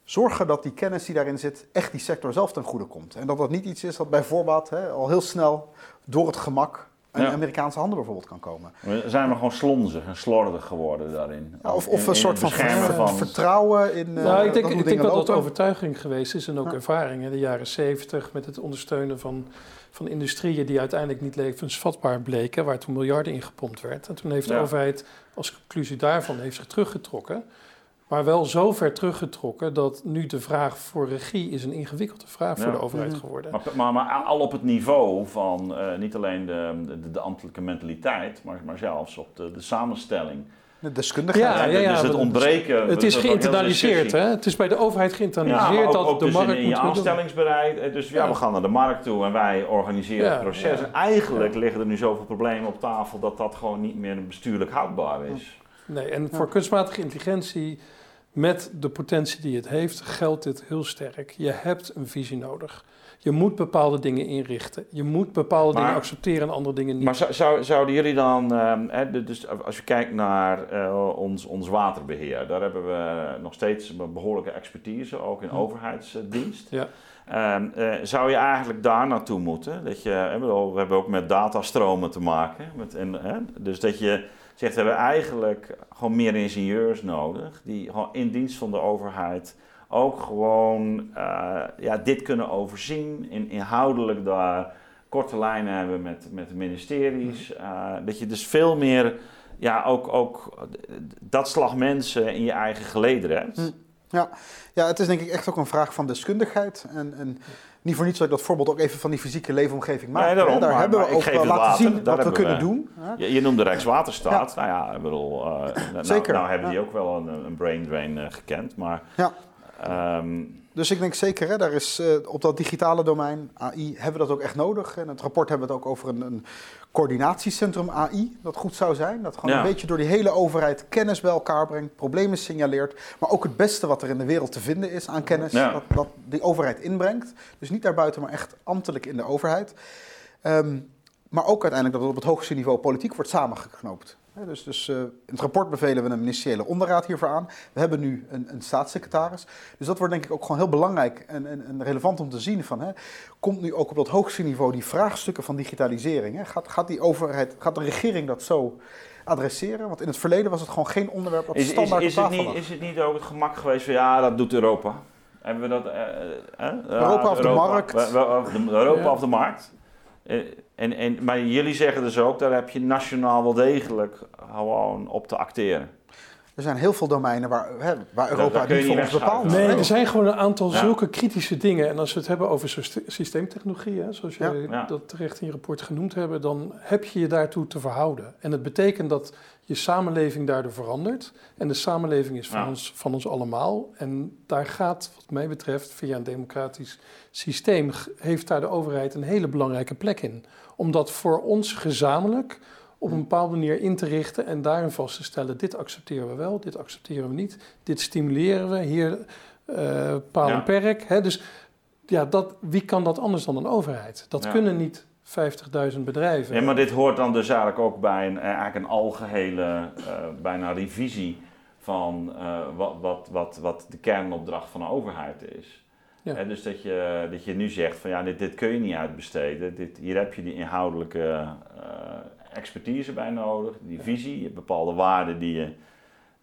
S2: zorgen dat die kennis die daarin zit echt die sector zelf ten goede komt. En dat dat niet iets is dat bij voorbaat hè, al heel snel door het gemak in
S1: Ja.
S2: Amerikaanse handen bijvoorbeeld kan komen.
S1: We zijn we gewoon slonzig en slordig geworden daarin.
S2: Ja, of, of
S1: in
S2: een soort van,
S1: beschermen
S2: ver-
S1: van...
S2: vertrouwen in. eh,
S3: nou, ik denk,
S2: hoe
S3: ik denk dat dat overtuiging geweest is en ook
S2: Ja.
S3: ervaring. In de jaren zeventig met het ondersteunen van, van industrieën die uiteindelijk niet levensvatbaar bleken, waar toen miljarden in gepompt werd. En toen heeft de overheid als conclusie daarvan heeft zich teruggetrokken. Maar wel zo ver teruggetrokken dat nu de vraag voor regie is een ingewikkelde vraag
S1: Ja.
S3: voor de overheid
S2: Mhm.
S3: geworden.
S1: Maar, maar, maar al op het niveau van eh, niet alleen de, de, de ambtelijke mentaliteit, maar, maar zelfs op de, de samenstelling.
S2: De deskundigheid.
S3: Ja, ja, ja,
S1: dus het ontbreken.
S3: Het is
S1: ook heel
S3: geïnternaliseerd, hè? Het is bij de overheid geïnternaliseerd
S1: ook,
S3: dat
S1: ook
S3: de
S1: dus
S3: markt
S1: in, in je aanstellingsbereid. Eh, Dus ja,
S3: Ja.
S1: we gaan naar de markt toe en wij organiseren
S3: Ja,
S1: het proces. En eigenlijk liggen er nu zoveel problemen op tafel dat dat gewoon niet meer bestuurlijk houdbaar is.
S3: Nee, en voor kunstmatige intelligentie, met de potentie die het heeft, geldt dit heel sterk. Je hebt een visie nodig. Je moet bepaalde dingen inrichten. Je moet bepaalde
S1: Maar-
S3: dingen accepteren en andere dingen niet.
S1: Maar zou, zou, zouden jullie dan, ehm, hè, dus als je kijkt naar eh, ons, ons waterbeheer, daar hebben we nog steeds een behoorlijke expertise, ook in
S3: Hm.
S1: overheidsdienst.
S3: Ja.
S1: Ehm, eh, zou je eigenlijk daar naartoe moeten? Dat je, we hebben ook met datastromen te maken. Met, en, hè, dus dat je zegt, we hebben eigenlijk gewoon meer ingenieurs nodig, die gewoon in dienst van de overheid ook gewoon eh, ja, dit kunnen overzien, in, inhoudelijk daar korte lijnen hebben met, met de ministeries. eh, dat je dus veel meer, ja, ook, ook dat slag mensen in je eigen gelederen hebt.
S2: Hm. Ja, het is denk ik echt ook een vraag van deskundigheid. En, en niet voor niets dat ik dat voorbeeld ook even van die fysieke leefomgeving maak.
S1: Nee, daarom,
S2: hè. Daar
S1: maar-
S2: hebben we ook
S1: het
S2: laten
S1: water,
S2: zien wat we kunnen
S1: we-
S2: doen. hè.
S1: Je, je noemde Rijkswaterstaat. Nou ja, ik bedoel, eh, nou,
S2: Zeker,
S1: nou hebben die ook wel een, een brain drain eh, gekend, maar... Ehm,
S2: Dus ik denk zeker, hè, daar is, eh, op dat digitale domein, AI, hebben we dat ook echt nodig. En in het rapport hebben we het ook over een, een coördinatiecentrum AI, dat goed zou zijn. Dat gewoon
S1: Ja.
S2: een beetje door die hele overheid kennis bij elkaar brengt, problemen signaleert. Maar ook het beste wat er in de wereld te vinden is aan kennis,
S1: Ja.
S2: dat, dat die overheid inbrengt. Dus niet daarbuiten, maar echt ambtelijk in de overheid. Ehm, maar ook uiteindelijk dat het op het hoogste niveau politiek wordt samengeknoopt. Hè, Dus, dus eh, in het rapport bevelen we een ministeriële onderraad hiervoor aan. We hebben nu een, een staatssecretaris. Dus dat wordt denk ik ook gewoon heel belangrijk en, en, en relevant om te zien van... Hè, komt nu ook op dat hoogste niveau die vraagstukken van digitalisering? Hè? Gaat, gaat die overheid, gaat de regering dat zo adresseren? Want in het verleden was het gewoon geen onderwerp dat
S1: is, is,
S2: standaard
S1: is,
S2: op
S1: het
S2: tafel
S1: niet,
S2: lag.
S1: is het niet ook het gemak geweest van ja, dat doet Europa? Hebben we dat... eh, eh,
S2: Europa of de markt.
S1: we- we- of de- Europa
S3: Ja.
S1: of de markt. En, en, maar jullie zeggen dus ook, daar heb je nationaal wel degelijk gewoon op te acteren.
S2: Er zijn heel veel domeinen waar, hè, waar Europa niet voor ons bepaalt.
S3: Nee, er zijn gewoon een aantal
S1: Ja.
S3: zulke kritische dingen. En als we het hebben over syste- systeemtechnologie, hè, zoals
S2: Ja.
S3: dat terecht in je rapport genoemd hebben, dan heb je je daartoe te verhouden. En het betekent dat je samenleving daardoor verandert. En de samenleving is van,
S1: Ja.
S3: ons, van ons allemaal. En daar gaat, wat mij betreft, via een democratisch systeem, heeft daar de overheid een hele belangrijke plek in. Om dat voor ons gezamenlijk op een bepaalde manier in te richten en daarin vast te stellen: dit accepteren we wel, dit accepteren we niet, dit stimuleren we, hier eh paal
S1: Ja.
S3: en perk. Hè? Dus ja, dat, wie kan dat anders dan een overheid? Dat
S1: Ja.
S3: kunnen niet 50.000 bedrijven.
S1: Ja, maar dit hoort dan dus eigenlijk ook bij een, eh, eigenlijk een algehele, eh, bijna revisie van wat, wat, wat, wat de kernopdracht van een overheid is.
S3: Ja.
S1: Dus dat je, dat je nu zegt van ja, dit, dit kun je niet uitbesteden. Dit, hier heb je die inhoudelijke eh, expertise bij nodig, die visie, je hebt bepaalde waarden die je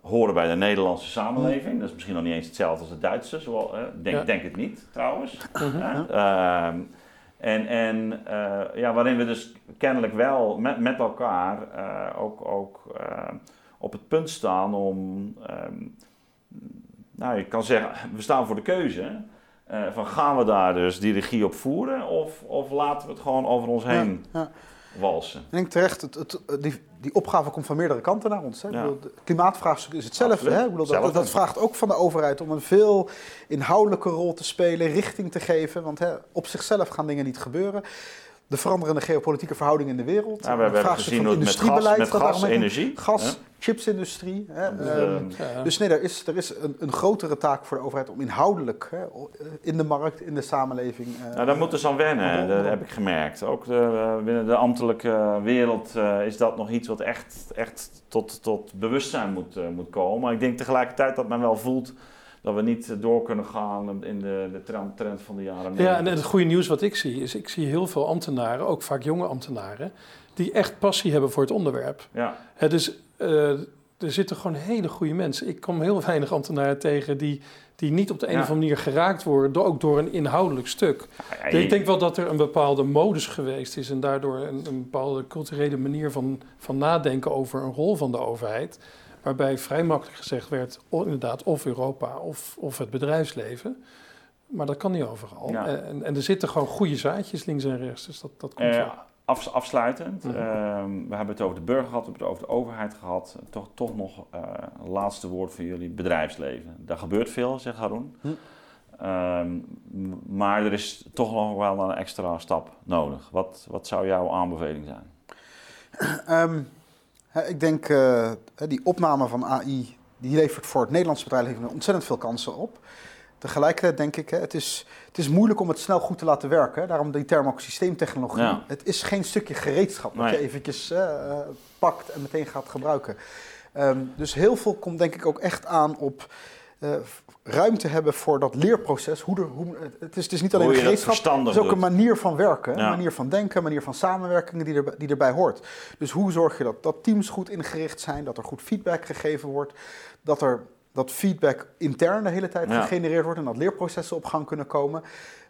S1: horen bij de Nederlandse samenleving. Dat is misschien nog niet eens hetzelfde als de Duitse, zoals, eh, denk,
S3: Ja.
S1: denk het niet trouwens.
S3: Mhm.
S1: Ehm, en en eh, ja, waarin we dus kennelijk wel met, met elkaar eh, ook, ook op het punt staan om, ehm, nou je kan zeggen, we staan voor de keuze. Eh, van gaan we daar dus die regie op voeren of, of laten we het gewoon over ons heen
S2: Ja, ja.
S1: walsen?
S2: Ik denk terecht, het, het, die, die opgave komt van meerdere kanten naar ons. Hè.
S1: Ja.
S2: bedoel, Het klimaatvraagstuk is hetzelfde. Hè. Bedoel, dat, vraagt ook van de overheid om een veel inhoudelijke rol te spelen, richting te geven. Want hè, op zichzelf gaan dingen niet gebeuren. De veranderende geopolitieke verhoudingen in de wereld.
S1: Nou, we hebben gezien het met gas,
S2: industriebeleid
S1: met gas energie.
S2: Gas? Chipsindustrie. Hè.
S1: Dus,
S2: Ehm,
S1: eh,
S3: Ja.
S2: dus nee, er is, er is een, een grotere taak voor de overheid om inhoudelijk hè, in de markt, in de samenleving. eh,
S1: Nou, daar moeten ze aan wennen, dat heb ik gemerkt. Ook de, eh, binnen de ambtelijke wereld eh, is dat nog iets wat echt, echt tot, tot bewustzijn moet, eh, moet komen. Maar ik denk tegelijkertijd dat men wel voelt dat we niet door kunnen gaan in de, de trend, van de jaren
S3: Ja,
S1: 90.
S3: en het goede nieuws wat ik zie, is ik zie heel veel ambtenaren, ook vaak jonge ambtenaren, die echt passie hebben voor het onderwerp.
S1: Ja,
S3: Hè, dus eh, er zitten gewoon hele goede mensen. Ik kom heel weinig ambtenaren tegen die, die niet op de een
S1: Ja.
S3: of andere manier geraakt worden, door, ook door een inhoudelijk stuk.
S1: ja,
S3: Ik denk wel dat er een bepaalde modus geweest is en daardoor een, een bepaalde culturele manier van, van nadenken over een rol van de overheid. Waarbij vrij makkelijk gezegd werd, inderdaad, of Europa of, of het bedrijfsleven. Maar dat kan niet overal.
S1: Ja.
S3: En, en er zitten gewoon goede zaadjes links en rechts. Dus dat, dat komt
S1: Eh,
S3: wel.
S1: Af- afsluitend,
S3: Mhm.
S1: ehm, we hebben het over de burger gehad, we hebben het over de overheid gehad. Toch, toch nog een laatste woord voor jullie, bedrijfsleven. Daar gebeurt veel, zegt Haroon.
S2: Hm.
S1: Ehm, maar er is toch nog wel een extra stap nodig. Wat, wat zou jouw aanbeveling zijn?
S2: Ehm, ik denk eh, die opname van AI, die levert voor het Nederlandse bedrijfsleven ontzettend veel kansen op. Tegelijkertijd denk ik, hè, het, is, het is moeilijk om het snel goed te laten werken. Daarom die term ook systeemtechnologie.
S1: Ja.
S2: Het is geen stukje gereedschap dat
S1: Nee.
S2: je eventjes eh, eh, pakt en meteen gaat gebruiken. Ehm, dus heel veel komt denk ik ook echt aan op eh, ruimte hebben voor dat leerproces. Hoe er, hoe, het, is, het is niet alleen een gereedschap, het is ook
S1: doet.
S2: een manier van werken,
S1: Ja.
S2: een manier van denken, een manier van samenwerking die, er, die erbij hoort. Dus hoe zorg je dat, dat teams goed ingericht zijn, dat er goed feedback gegeven wordt, dat er dat feedback intern de hele tijd
S1: Ja.
S2: gegenereerd wordt en dat leerprocessen op gang kunnen komen.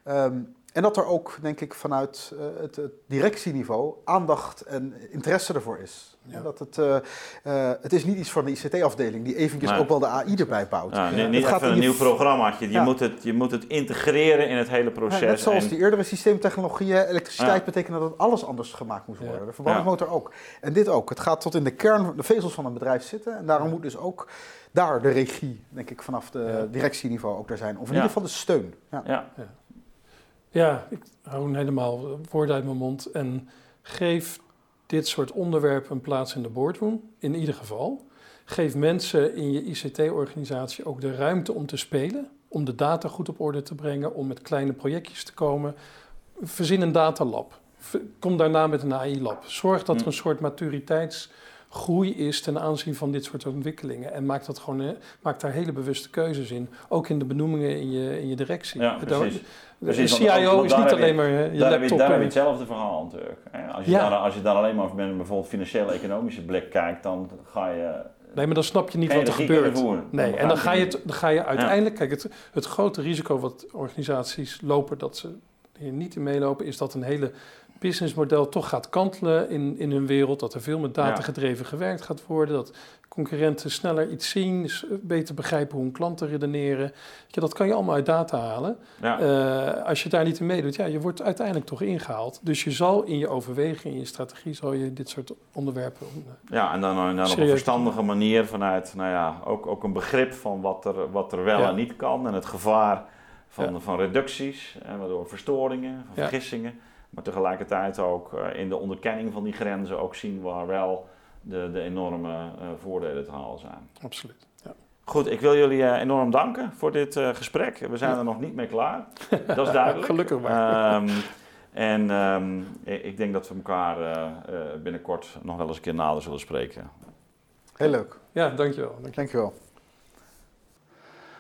S2: Ehm, en dat er ook, denk ik, vanuit eh, het, het directieniveau aandacht en interesse ervoor is.
S3: Ja.
S2: Dat het, eh, eh, het is niet iets van de ICT-afdeling die eventjes
S1: Nee.
S2: ook wel de AI erbij bouwt.
S1: Ja,
S3: Ja.
S1: niet
S2: Het gaat
S1: even een nieuw programmaatje. Je,
S2: Ja.
S1: moet het, je moet het integreren in het hele proces.
S2: Ja, net zoals
S1: En-
S2: die eerdere systeemtechnologieën, elektriciteit
S1: Ja.
S2: betekende dat alles anders gemaakt moest
S3: Ja.
S2: worden. De verbrandingsmotor ook. En dit ook. Het gaat tot in de kern, de vezels van een bedrijf zitten. En daarom moet dus ook daar de regie, denk ik, vanaf de
S3: Ja.
S2: directieniveau ook er zijn. Of in
S1: Ja.
S2: ieder geval de steun. Ja.
S1: Ja.
S3: Ik hou helemaal woorden uit mijn mond. En geef dit soort onderwerpen een plaats in de boardroom, in ieder geval. Geef mensen in je ICT-organisatie ook de ruimte om te spelen, om de data goed op orde te brengen, om met kleine projectjes te komen. Verzin een datalab. Kom daarna met een AI-lab. Zorg dat er
S1: Hm.
S3: een soort maturiteitsgroei is ten aanzien van dit soort ontwikkelingen. En maak, dat gewoon, eh, maak daar hele bewuste keuzes in. Ook in de benoemingen in je, in je directie.
S1: Ja, precies.
S3: de
S1: Precies, want-
S3: CIO is niet alleen maar eh, je
S1: Daar heb, je,
S3: laptop.
S1: daar heb je hetzelfde verhaal natuurlijk. Als je,
S3: Ja.
S1: daar, als je daar alleen maar met een bijvoorbeeld financiële-economische blik kijkt, dan ga je
S3: Nee, maar dan snap je niet wat er gebeurt. Nee, en dan ga, je dan ga je uiteindelijk... Kijk, het, het grote risico wat organisaties lopen... dat ze hier niet in meelopen... is dat een hele businessmodel toch gaat kantelen in, in hun wereld. Dat er veel met data gedreven gewerkt gaat worden. Dat concurrenten sneller iets zien, beter begrijpen hoe een klanten redeneren. Ja, dat kan je allemaal uit data halen. Ja. Uh, als je daar niet in meedoet, ja, je wordt uiteindelijk toch ingehaald. Dus je zal in je overweging, in je strategie, zal je dit soort onderwerpen.
S1: Uh, ja, en dan, dan op een verstandige manier vanuit, nou ja, ook, ook een begrip van wat er, wat er wel en niet kan en het gevaar van, van reducties, en waardoor verstoringen, van vergissingen. Maar tegelijkertijd ook uh, in de onderkenning van die grenzen ook zien waar wel de, de enorme uh, voordelen te halen zijn.
S3: Absoluut. Ja.
S1: Goed, ik wil jullie uh, enorm danken voor dit gesprek. We zijn er nog niet mee klaar. Dat is duidelijk.
S3: Gelukkig maar. Um,
S1: en um, ik denk dat we elkaar binnenkort nog wel eens een keer nader zullen spreken.
S2: Heel leuk.
S3: Ja, dankjewel. Dankjewel.
S2: dankjewel.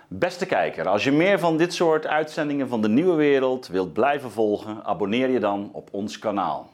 S1: Beste kijker, als je meer van dit soort uitzendingen van de Nieuwe Wereld wilt blijven volgen, abonneer je dan op ons kanaal.